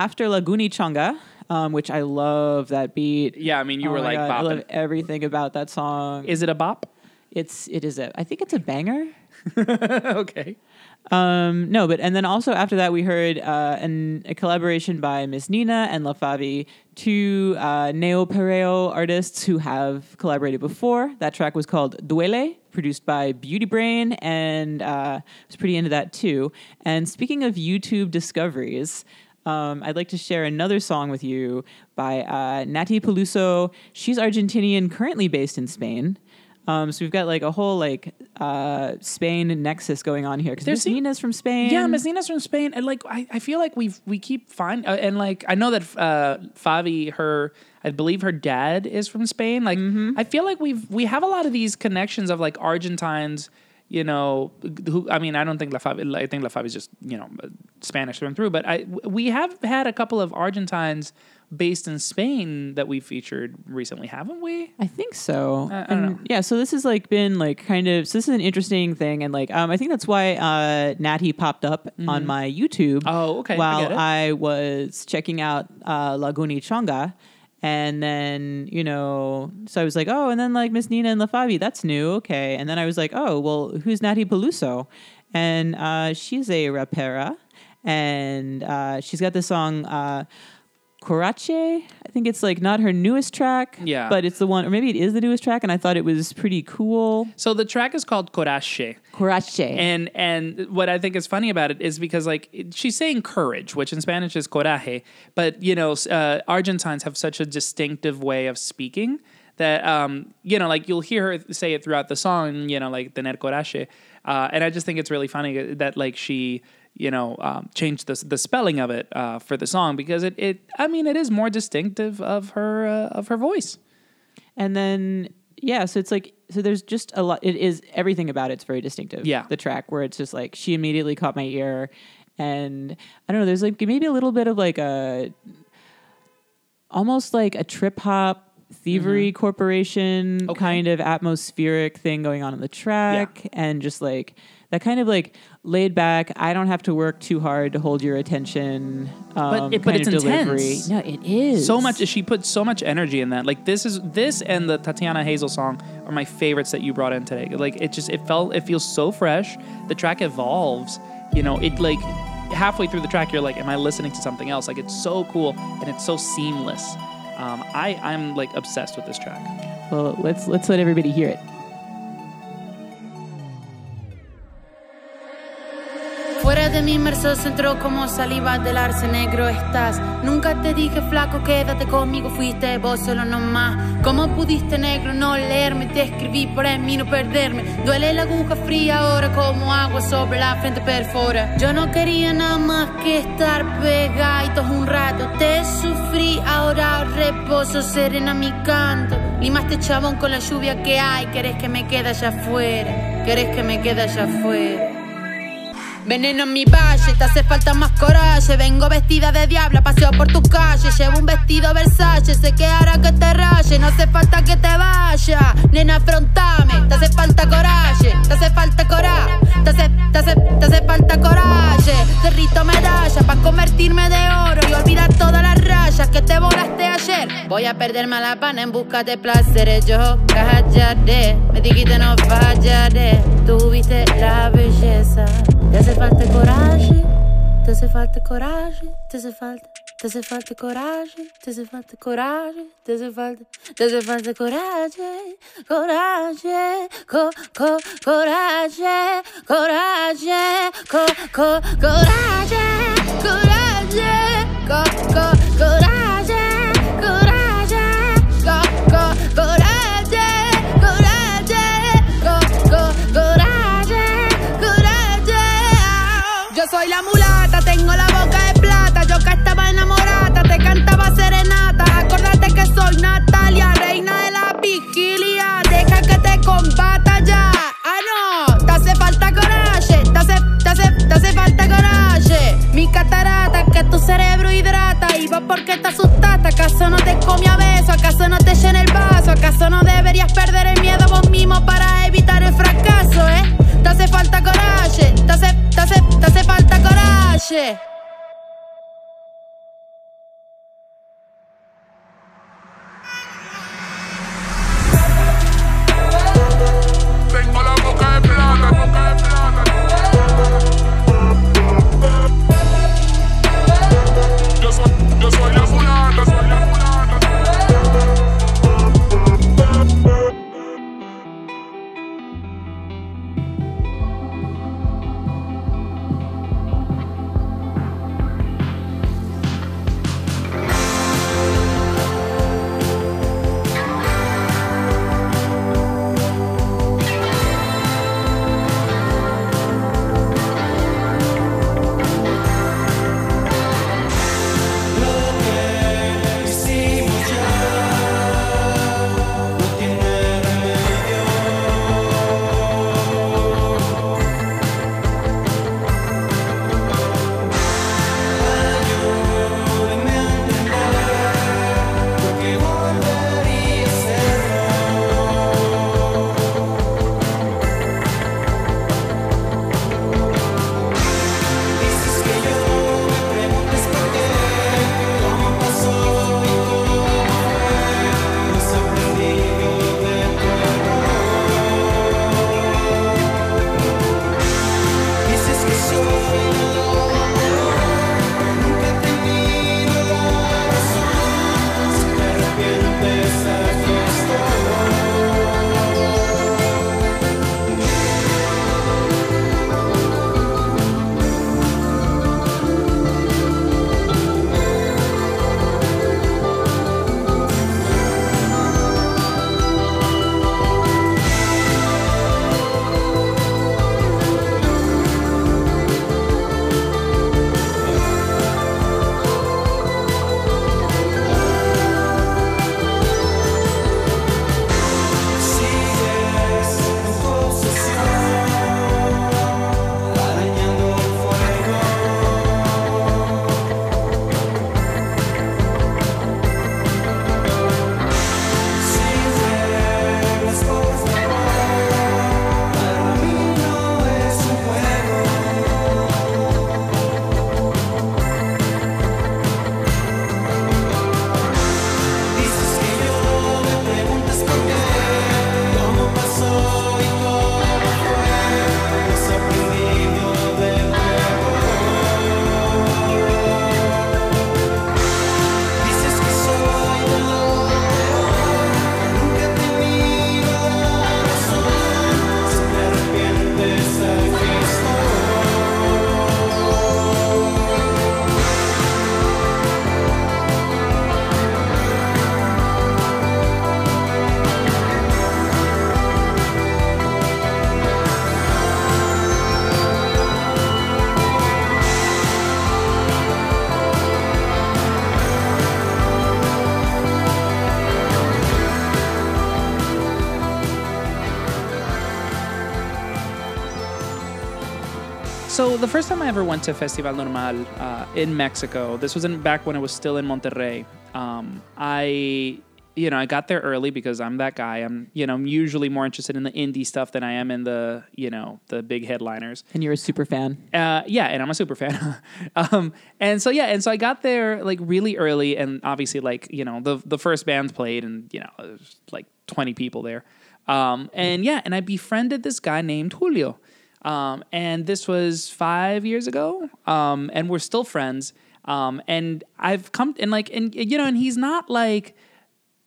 after La Goony Chonga, um, which I love that beat. Yeah, I mean, you Oh were like God, I love everything about that song. Is it a bop? It's it is a I think it's a banger. okay. Um, no, but and then also after that we heard uh, an, a collaboration by Miss Nina and La Favi, two uh, neo perreo artists who have collaborated before. That track was called Duele, produced by Beauty Brain, and uh, I was pretty into that too. And speaking of YouTube discoveries. Um, I'd like to share another song with you by uh, Nathy Peluso. She's Argentinian, currently based in Spain. Um, so we've got like a whole like uh, Spain nexus going on here because There's Nina's from Spain. Yeah, Miss Nina's from Spain, and like I, I feel like we've we keep find uh, and like I know that uh, Favi, her I believe her dad is from Spain. Like I feel like we've we have a lot of these connections of like Argentines. You know, who I mean, I don't think La Favi. I think La Favi is just you know Spanish through and through. But I we have had a couple of Argentines based in Spain that we featured recently, haven't we? I think so. I- I don't And, know. Yeah, so this has like been like kind of so this is an interesting thing, and like um, I think that's why uh, Nathy popped up on my YouTube. Mm-hmm. Oh, okay, I While it. I was checking out uh, La Goony Chonga. And then, you know, so I was like, oh, and then like Miss Nina and La Favi, that's new. Okay. And then I was like, oh, well, who's Nathy Peluso? And uh, she's a rapera. And uh, she's got this song, uh, Corashe. I think it's like not her newest track. Yeah. But it's the one, or maybe it is the newest track. And I thought it was pretty cool. So the track is called Coraje. Corashe. And and what I think is funny about it is because like it- she's saying courage, which in Spanish is coraje, but you know uh, Argentines have such a distinctive way of speaking that um, you know like you'll hear her say it throughout the song, you know like tener coraje, uh, and I just think it's really funny that like she you know um, changed the the spelling of it uh, for the song because it it I mean it is more distinctive of her uh, of her voice. And then yeah, so it's like so there's just a lot it is everything about it's very distinctive. Yeah. The track where it's just like she immediately caught my ear and I don't know, there's like maybe a little bit of like a almost like a trip hop thievery corporation kind of atmospheric thing going on in the track and just like that kind of like laid back i don't have to work too hard to hold your attention um, but it, but it's delivery intense. no it is so much. She put so much energy in that. Like this is this and the Tatiana Hazel song are my favorites that you brought in today. Like it just it felt it feels so fresh. The track evolves. You know, it like halfway through the track you're like, am I listening to something else? Like it's so cool and it's so seamless. Um, I I'm like obsessed with this track. well let's let's let everybody hear it Fuera de mi inmerso centro como saliva del arce negro estás. Nunca te dije flaco, quédate conmigo, fuiste vos solo nomás. ¿Cómo pudiste negro no leerme? Te escribí para mí no perderme. Duele la aguja fría ahora como agua sobre la frente perfora. Yo no quería nada más que estar pegaditos un rato. Te sufrí, ahora reposo serena mi canto. Limaste chabón con la lluvia que hay. Querés que me quede allá afuera. Querés que me quede allá afuera. Veneno en mi valle, te hace falta más coraje. Vengo vestida de diabla, paseo por tu calle. Llevo un vestido Versace, sé que hará que te raye. No hace falta que te vaya, nena, afrontame. Te hace falta coraje, te hace falta coraje. Te hace, te hace, te hace falta coraje. Derrito medalla para convertirme de oro y olvidar todas las rayas que te volaste ayer. Voy a perderme a la pana en busca de placeres. Yo callaré, me dijiste no fallaré. Tuviste la belleza. Te hace falta coraje, te hace falta coraje, te hace falta. Te falta coraje, te hace falta coraje, te hace falta, te hace falta coraje, coraje, co, co, coraje, coraje, co, co, coraje, coraje, co, co, coraje, serenata. Acordate que soy Natalia, reina de la vigilia. Deja que te combata ya. Ah, no, te hace falta coraje. Te hace, te hace, te hace falta coraje. Mi catarata, que tu cerebro hidrata. Y vos porque te asustaste. ¿Acaso no the first time I ever went to Festival NRMAL uh, in Mexico, this was in, back when it was still in Monterrey. Um, I, you know, I got there early because I'm that guy. I'm, you know, I'm usually more interested in the indie stuff than I am in the, you know, the big headliners. And you're a super fan. Uh, yeah, and I'm a super fan. um, and so yeah, and so I got there like really early, and obviously like you know the the first band played, and you know there was like 20 people there. Um, and yeah, and I befriended this guy named Julio, um, and this was five years ago, um, and we're still friends. Um, and I've come and like and you know, and he's not like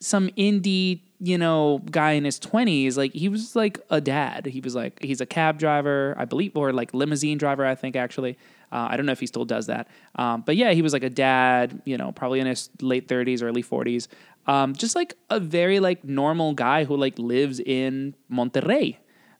some indie you know guy in his 20s like he was like a dad. He was like he's a cab driver i believe or like limousine driver i think actually. Uh, i don't know if he still does that. Um, but yeah he was like a dad you know probably in his late 30s early 40s um, just like a very like normal guy who like lives in monterrey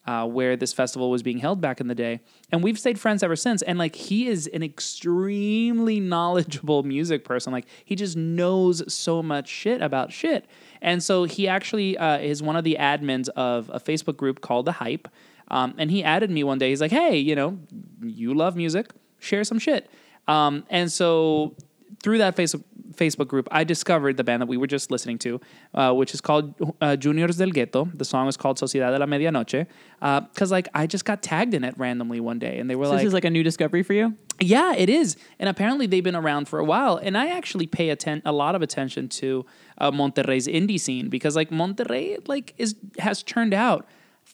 uh, where this festival was being held back in the day. And we've stayed friends ever since. And like he is an extremely knowledgeable music person. Like he just knows so much shit about shit. And so he actually uh, is one of the admins of a Facebook group called The Hype. Um, and he added me one day. He's like, hey, you know, you love music, share some shit. Um, and so through that Facebook Facebook group, I discovered the band that we were just listening to, uh, which is called uh, Juniors del Ghetto. The song is called Sociedad de la Medianoche. Because like I just got tagged in it randomly one day, and they were So like, this is like a new discovery for you. yeah, it is. And apparently they've been around for a while. And I actually pay atten- a lot of attention to uh, Monterrey's indie scene because like Monterrey like is has turned out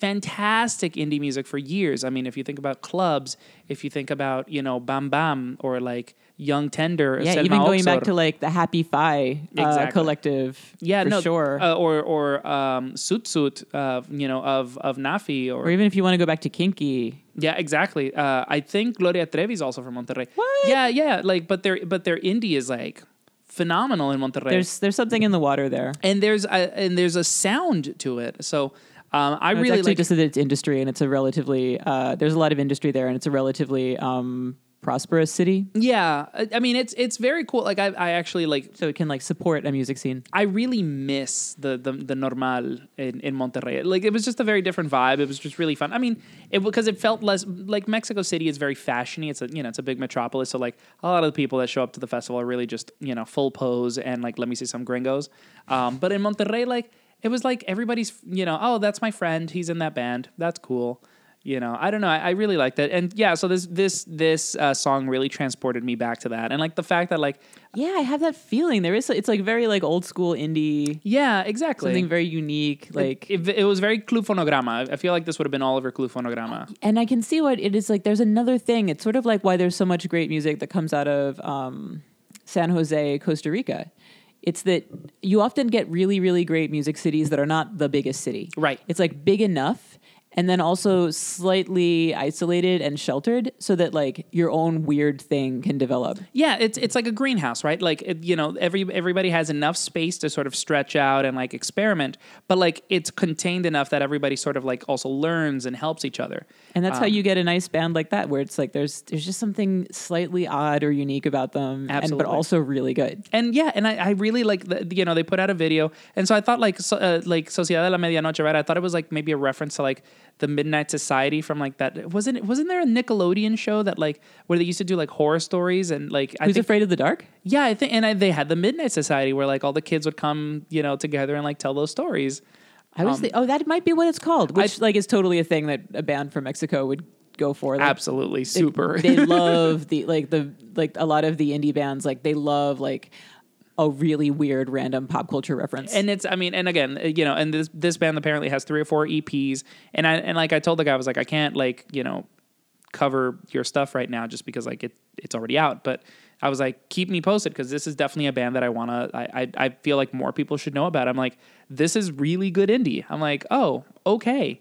fantastic indie music for years. I mean, if you think about clubs, if you think about, you know, Bam Bam or like Young Tender, Yeah, even going back to like the Happy Fi uh, Exactly. collective. yeah, for no, sure. uh, or or um, Sut Sut, uh, you know, of of Nafi, or, or even if you want to go back to Kinky, yeah, exactly. Uh, I think Gloria Trevi is also from Monterrey. What? Yeah, yeah. Like, but their but their indie is like phenomenal in Monterrey. there's there's something in the water there. and there's a, and there's a sound to it. So um, I it's really actually like. just that it's industry and it's a relatively uh, there's a lot of industry there and it's a relatively um, prosperous city, yeah, I, I mean it's it's very cool. Like I I actually like so it can like support a music scene. I really miss the the, the NRMAL in, in Monterrey. Like it was just a very different vibe. It was just really fun. I mean, it because it felt less like Mexico City is very fashiony. It's a you know it's a big metropolis. So like a lot of the people that show up to the festival are really just you know full pose and like let me see some gringos. Um, but in Monterrey, like it was like everybody's you know oh that's my friend. He's in that band. That's cool. You know, I don't know. I, I really liked it, and yeah. So this this this uh, song really transported me back to that, and like the fact that like Yeah, I have that feeling. There is it's like very like old school indie, yeah, exactly something very unique. Like it, it, it was very Club Fonograma. I feel like this would have been all over Club Fonograma. and I can see what it is like. There's another thing. It's sort of like why there's so much great music that comes out of um, San Jose, Costa Rica. It's that you often get really, really great music cities that are not the biggest city. Right. It's like big enough and then also slightly isolated and sheltered so that like your own weird thing can develop. Yeah, it's it's like a greenhouse, right? Like it, you know, every everybody has enough space to sort of stretch out and like experiment, but like it's contained enough that everybody sort of like also learns and helps each other. And that's how Um, you get a nice band like that where it's like there's there's just something slightly odd or unique about them and but also really good. And yeah, and I, I really like the, you know they put out a video, and so I thought like so, uh, like Sociedad de la Medianoche, right? I thought it was like maybe a reference to like the Midnight Society from like that. Wasn't wasn't there a Nickelodeon show that like where they used to do like horror stories and like I Who's think, afraid of the dark? yeah, I think and I, they had the Midnight Society where like all the kids would come you know together and like tell those stories. I was Um, oh that might be what it's called, which like is totally a thing that a band from Mexico would go for. Like, Absolutely, they- super. They, love the like the like a lot of the indie bands like they love like a really weird random pop culture reference. and it's I mean, and again, uh, you know, and this this band apparently has three or four EPs, and I and like I told the guy, I was like, I can't like you know cover your stuff right now just because like it it's already out, but I was like, keep me posted because this is definitely a band that I want to. I, I I feel like more people should know about. I'm like, this is really good indie. I'm like, oh, okay.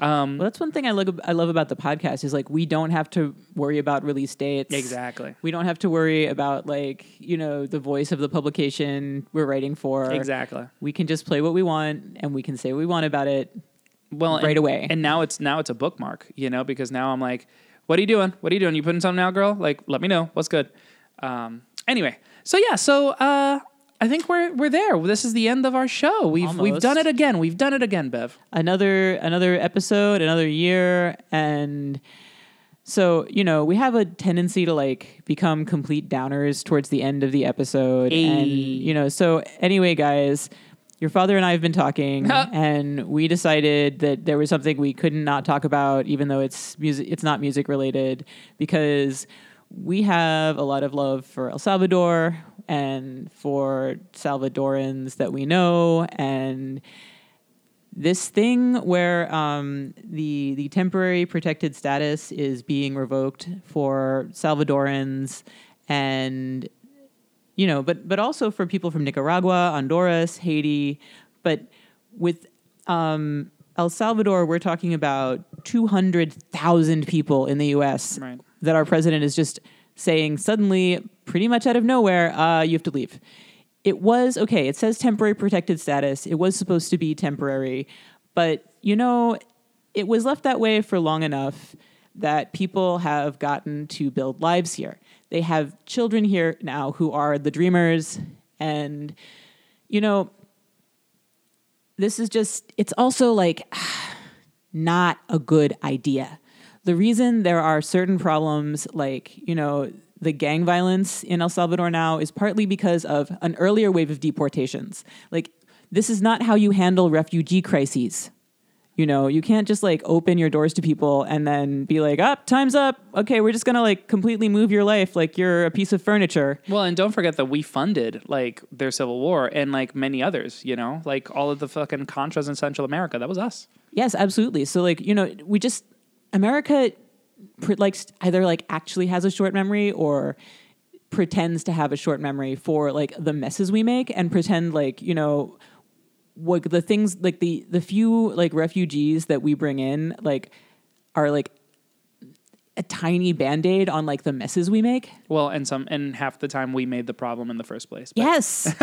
Um, well, that's one thing I look I love about the podcast is like we don't have to worry about release dates. Exactly. We don't have to worry about like you know the voice of the publication we're writing for. Exactly. We can just play what we want and we can say what we want about it. well right and, away. and now it's now it's a bookmark you know because now i'm like what are you doing what are you doing you putting something out, girl like let me know what's good um anyway so yeah so uh i think we're we're there. This is the end of our show. We've we've done it again. We've done it again bev. Another another episode, another year, and So, you know, we have a tendency to like become complete downers towards the end of the episode. And, you know, so anyway, guys, your father and I have been talking and we decided that there was something we could not not talk about, even though it's music, it's not music related, because we have a lot of love for El Salvador and for Salvadorans that we know. And this thing where um, the the temporary protected status is being revoked for Salvadorans and you know, but but also for people from Nicaragua, Honduras, Haiti, but with um, El Salvador, we're talking about two hundred thousand people in the U.S. Right. That our president is just saying suddenly, pretty much out of nowhere, uh, you have to leave. It was okay. It says temporary protected status. It was supposed to be temporary, but you know, it was left that way for long enough that people have gotten to build lives here. They have children here now who are the dreamers, and you know, this is just, it's also like not a good idea. The reason there are certain problems like, you know, the gang violence in El Salvador now is partly because of an earlier wave of deportations. Like, this is not how you handle refugee crises. You know, you can't just like open your doors to people and then be like, up, time's up. Okay, we're just gonna like completely move your life like you're a piece of furniture. Well, and don't forget that we funded like their civil war and like many others, you know, like all of the fucking Contras in Central America. That was us. Yes, absolutely. So like, you know, we just America pr- like either like actually has a short memory or pretends to have a short memory for like the messes we make and pretend like, you know, what the things like the the few like refugees that we bring in like are like a tiny band-aid on like the messes we make. Well, and some and half the time we made the problem in the first place. But Yes.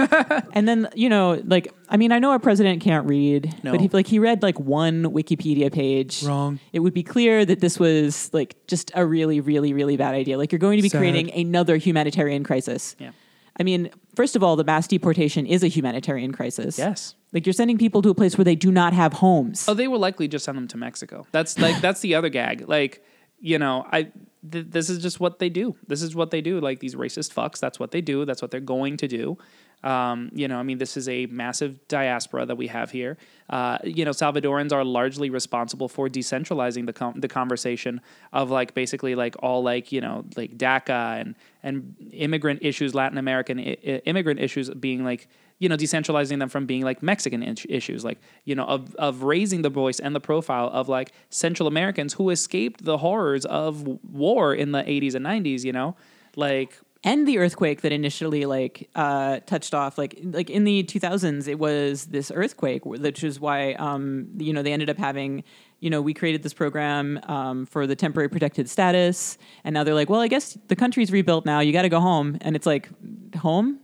and then, you know, like I mean, I know our president can't read, No. but he like he read like one Wikipedia page. Wrong. It would be clear that this was like just a really really really bad idea. Like you're going to be Sad. creating another humanitarian crisis. Yeah. I mean, first of all, the mass deportation is a humanitarian crisis. Yes. Like you're sending people to a place where they do not have homes. Oh, they will likely just send them to Mexico. That's like that's the other gag. Like, you know, I th- this is just what they do. This is what they do. Like these racist fucks. That's what they do. That's what they're going to do. Um, you know, I mean, this is a massive diaspora that we have here. Uh, you know, Salvadorans are largely responsible for decentralizing the com- the conversation of like basically like all like you know like DACA and and immigrant issues, Latin American I- immigrant issues being like you know decentralizing them from being like Mexican issues, like you know of of raising the voice and the profile of like Central Americans who escaped the horrors of war in the 80s and 90s. You know, like and the earthquake that initially like uh, touched off like like in the 2000s it was this earthquake which is why um, you know they ended up having you know we created this program um, for the temporary protected status. And now they're like well i guess the country's rebuilt now. You got to go home. And it's like home?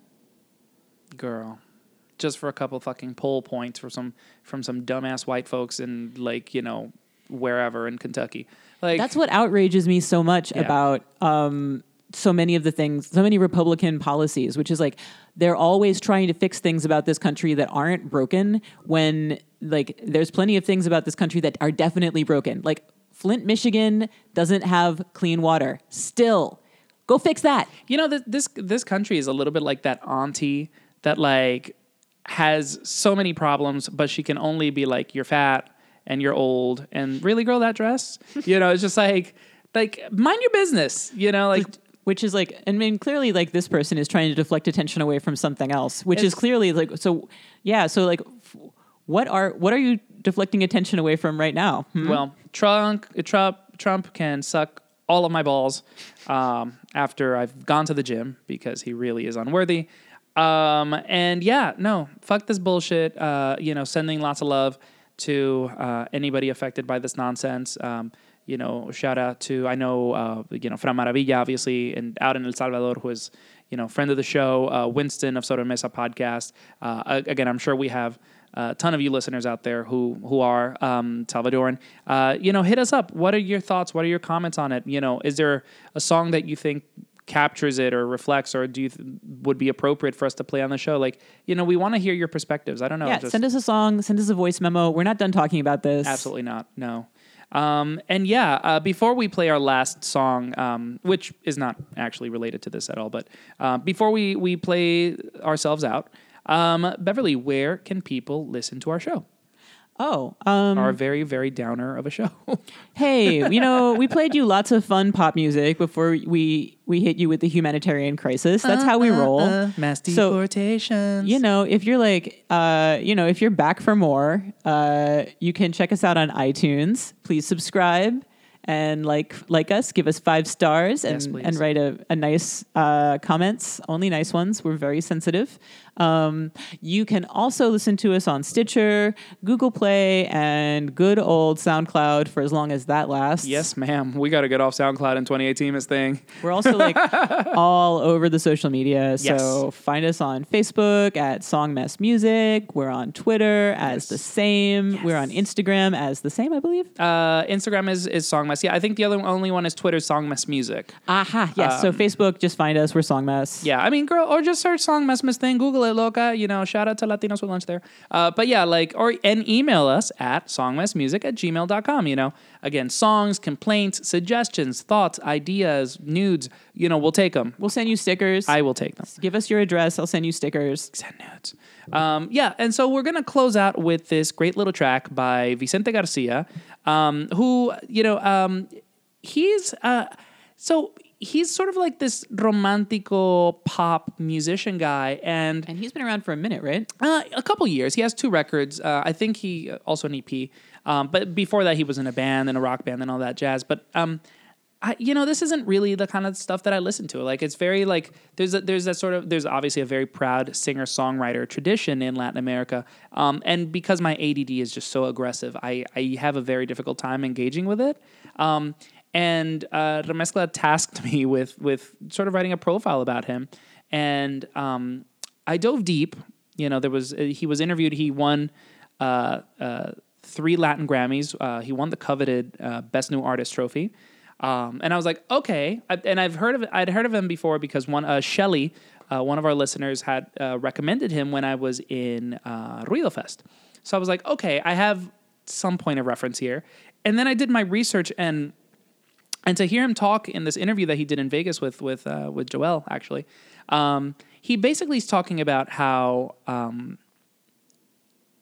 Girl just for a couple fucking poll points for some from some dumbass white folks in like you know wherever in Kentucky like that's what outrages me so much Yeah. about um, so many of the things, so many Republican policies, which is like they're always trying to fix things about this country that aren't broken when like there's plenty of things about this country that are definitely broken. Like Flint, Michigan doesn't have clean water. Still, go fix that. you know this this this country is a little bit like that auntie that like has so many problems but she can only be like you're fat and you're old and really girl that dress you know it's just like like mind your business you know like which is like i mean clearly like this person is trying to deflect attention away from something else which is clearly like so yeah so like what are what are you deflecting attention away from right now Hmm? Well, Trump, Trump, Trump can suck all of my balls um, after I've gone to the gym because he really is unworthy. Um, and yeah, no, fuck this bullshit. Uh, you know, sending lots of love to uh, anybody affected by this nonsense. Um, you know, shout out to I know uh, you know Fran Maravilla, obviously, and out in El Salvador, who is you know friend of the show, uh, Winston of Soto Mesa podcast. Uh, again, I'm sure we have a ton of you listeners out there who who are um, Salvadoran. Uh, you know, hit us up. What are your thoughts? What are your comments on it? You know, is there a song that you think captures it or reflects, or do you th- would be appropriate for us to play on the show? Like, you know, we want to hear your perspectives. I don't know. yeah just- send us a song send us a voice memo we're not done talking about this Absolutely not. No. Um, and yeah, uh, before we play our last song, um, which is not actually related to this at all, but uh, before we we play ourselves out, um, Beverly, where can people listen to our show? Oh, um, Our very very downer of a show. hey, you know, we played you lots of fun pop music before we we hit you with the humanitarian crisis. That's how we roll. Mass So. You know, if you're like, uh, you know, if you're back for more, uh, you can check us out on iTunes. Please subscribe and like like us. Give us five stars and Yes, and write a, a nice uh, comments. Only nice ones. We're very sensitive. Um, you can also listen to us on Stitcher, Google Play, and good old SoundCloud for as long as that lasts. Yes, ma'am. We got to get off SoundCloud in 2018, Miss Thing. We're also like all over the social media. So Yes. find us on Facebook at Song Mess Music. We're on Twitter as the same. We're on Instagram as the same, I believe. Uh, Instagram is is Songmess. Yeah, I think the other only one is Twitter Songmess Music. Aha. Yes. so Um, Facebook, just find us. We're Song Mess. Yeah, I mean, girl, or just search song mess miss thing, Google it, loca. You know, shout out to Latinos Who Lunch there. Uh, but yeah, like, or and email us at songmessmusic at gmail.com. You know, again, songs, complaints, suggestions, thoughts, ideas, nudes. You know, we'll take them. We'll send you stickers. I will take them. Give us your address. I'll send you stickers. Send nudes. Um, yeah, and so we're gonna close out with this great little track by Vicente Garcia, um, who you know um, he's uh, so he's sort of like this romantico pop musician guy, and And he's been around for a minute, right? uh, a couple years. He has two records. Uh, I think he also an EP. Um, but before that, he was in a band and a rock band and all that jazz. But um, I, you know, this isn't really the kind of stuff that I listen to. Like, it's very like there's a, there's that sort of there's obviously a very proud singer songwriter tradition in Latin America. Um, and because my ADD is just so aggressive, I I have a very difficult time engaging with it. Um, and uh, Remezcla tasked me with with sort of writing a profile about him, and um, I dove deep. You know, there was uh, he was interviewed. He won uh, uh, three Latin Grammys. Uh, he won the coveted uh, Best New Artist trophy. Um, and I was like, okay. I, and I've heard of I'd heard of him before because one uh, Shelly, uh, one of our listeners, had uh, recommended him when I was in uh, Ruido Fest. So I was like, okay, I have some point of reference here. And then I did my research and and to hear him talk in this interview that he did in Vegas with with uh, with Joel, actually, um, he basically is talking about how um,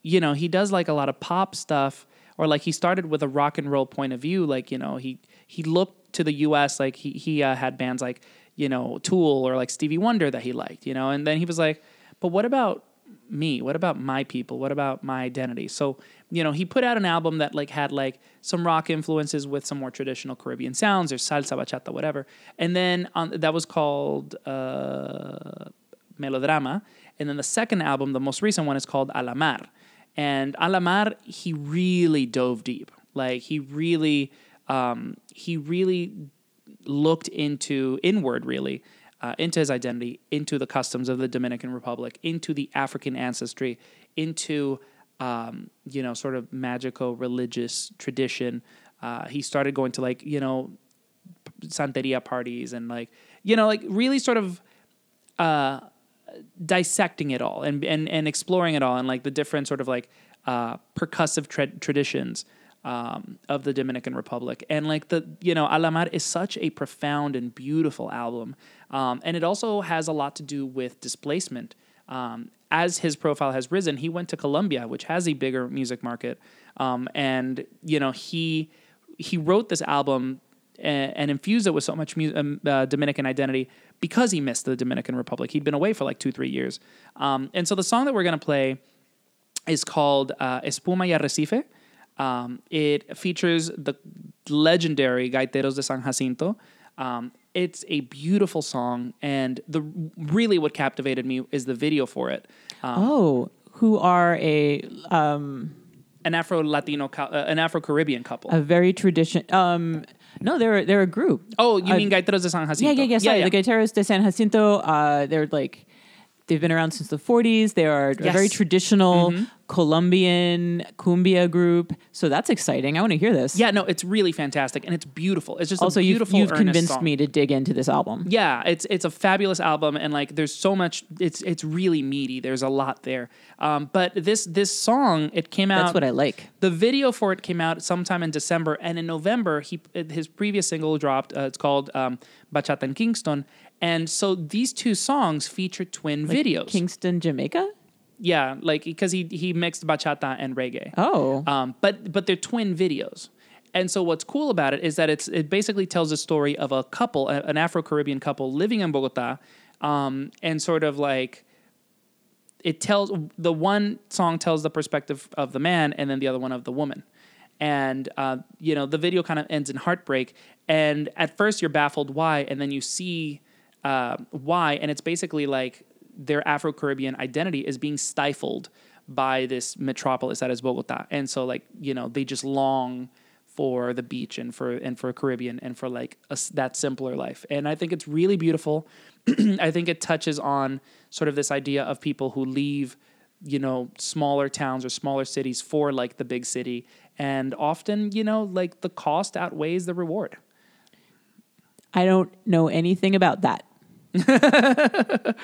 you know he does like a lot of pop stuff, or like he started with a rock and roll point of view. Like you know he he looked to the U.S. like he he uh, had bands like you know Tool or like Stevie Wonder that he liked, you know, and then he was like, but what about me? What about my people? What about my identity? So, you know, he put out an album that like had like some rock influences with some more traditional Caribbean sounds or salsa, bachata, whatever. And then on, that was called uh, Melodrama. And then the second album, the most recent one, is called A La Mar. And A La Mar, he really dove deep. Like he really, um, he really looked into inward really uh, into his identity into the customs of the dominican republic into the african ancestry into um, you know sort of magical religious tradition. Uh, he started going to like you know santeria parties and like you know like really sort of uh, dissecting it all and, and and exploring it all and like the different sort of like uh, percussive tra- traditions um, of the Dominican Republic. And like the you know A La Mar is such a profound and beautiful album um, and it also has a lot to do with displacement um, as his profile has risen he went to Colombia which has a bigger music market um, and you know he he wrote this album and, and infused it with so much mu- um, uh, Dominican identity because he missed the Dominican Republic. He'd been away for like two, three years. Um, and so the song that we're to play is called uh, Espuma y Arrecife. Um, it features the legendary Gaiteros de San Jacinto. Um, it's a beautiful song, and the really what captivated me is the video for it. Um, Oh, who are a um, an Afro Latino, uh, an Afro Caribbean couple. a very tradition. Um, no, they're they're a group. oh, you Uh, mean Gaiteros de San Jacinto? Yeah, yeah, yeah. Sorry, the Gaiteros de San Jacinto. Uh, they're like they've been around since the 40s. They are a very Yes. Mm-hmm. traditional Colombian cumbia group. So that's exciting. I want to hear this. Yeah, no, it's really fantastic and it's beautiful. It's just Also, a you've, beautiful. you've convinced song. me to dig into this album. Yeah, it's it's a fabulous album, and like there's so much. It's it's really meaty. There's a lot there. Um, but this this song, it came out. That's what I like. The video for it came out sometime in December, and in November, he his previous single dropped. Uh, it's called um, Bachata en Kingston, and so these two songs feature twin videos. Kingston, Jamaica? yeah, like because he he mixed bachata and reggae. Oh. Um, but but they're twin videos. And so what's cool about it is that it's it basically tells a story of a couple, an Afro Caribbean couple living in Bogota, um, and sort of like it tells the one song tells the perspective of the man, and then the other one of the woman. And uh, you know the video kind of ends in heartbreak, and at first you're baffled why, and then you see uh, why, and it's basically like their Afro Caribbean identity is being stifled by this metropolis that is Bogota, and so like you know they just long for the beach and for and for Caribbean and for like a that simpler life. And I think it's really beautiful. I think it touches on sort of this idea of people who leave, you know, smaller towns or smaller cities for like the big city, and often you know like the cost outweighs the reward. I don't know anything about that.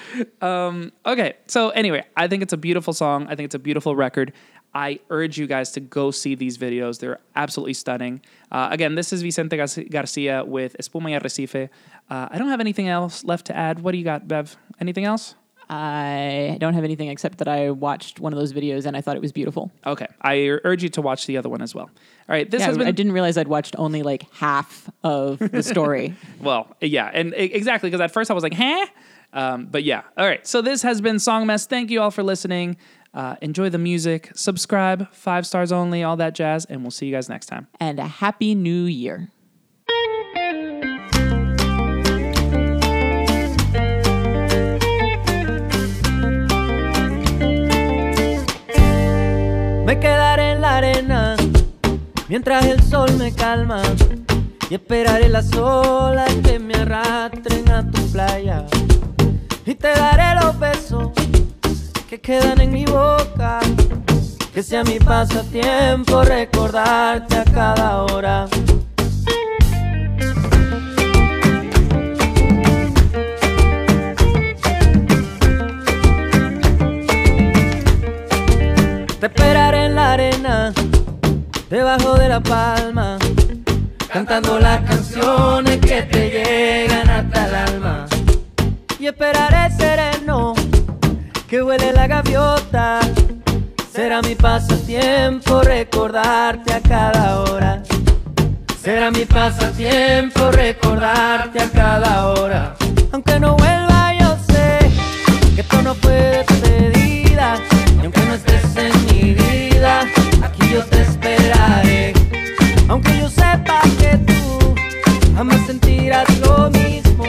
um, okay, so anyway, I think it's a beautiful song. I think it's a beautiful record. I urge you guys to go see these videos. They're absolutely stunning. Uh, again, this is Vicente Garcia with Espuma y Arrecife. Uh, I don't have anything else left to add. What do you got, Bev? Anything else? I don't have anything except that I watched one of those videos and I thought it was beautiful. Okay, I urge you to watch the other one as well. All right, this Yeah, has been I didn't realize I'd watched only like half of the story. Well, yeah, and exactly because at first I was like, huh? Um, but yeah, all right. So this has been Song Mess. Thank you all for listening. Uh, enjoy the music. Subscribe, five stars only, all that jazz, and we'll see you guys next time. and a happy new year. Me quedaré en la arena mientras el sol me calma y esperaré las olas que me arrastren a tu playa. Y te daré los besos que quedan en mi boca que sea mi pasatiempo recordarte a cada hora debajo de la palma, cantando las canciones que te llegan hasta el alma. Y esperaré sereno, que huele la gaviota. Será mi pasatiempo recordarte a cada hora. Será mi pasatiempo recordarte a cada hora. Aunque no vuelva, yo sé que esto no fue despedida. Y aunque no estés en mi vida, aquí yo te Aunque yo sepa que tú jamás sentirás lo mismo,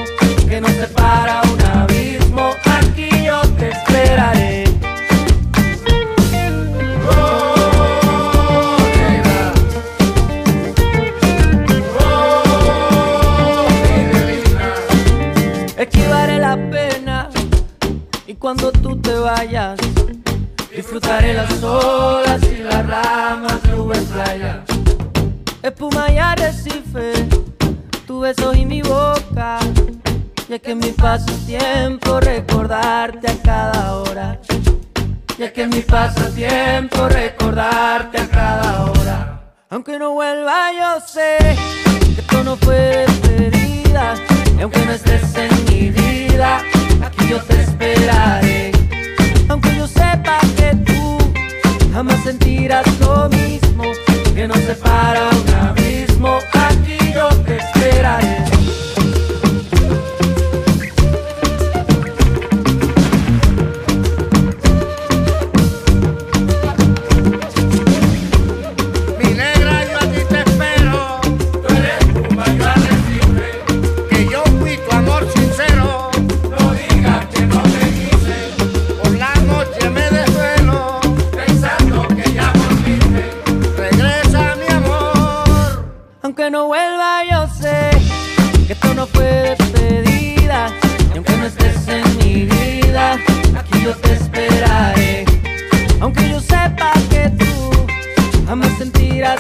que nos separa un abismo, aquí yo te esperaré. Esquivaré la pena y cuando tú te vayas, disfrutaré las olas y las ramas playa. Espuma y arrecife, tu beso y mi boca. Ya que mi pasatiempo recordarte a cada hora. Ya que mi pasatiempo recordarte a cada hora. Aunque no vuelva, yo sé que esto no fue despedida. Y aunque no estés en mi vida, aquí yo te esperaré. Aunque yo sepa que tú jamás sentirás lo mismo, que nos separa un abismo, aquí yo te esperaré. aunque no vuelva yo sé que esto no fue despedida. Y aunque no estés en mi vida, aquí yo te esperaré. Aunque yo sepa que tú jamás sentirás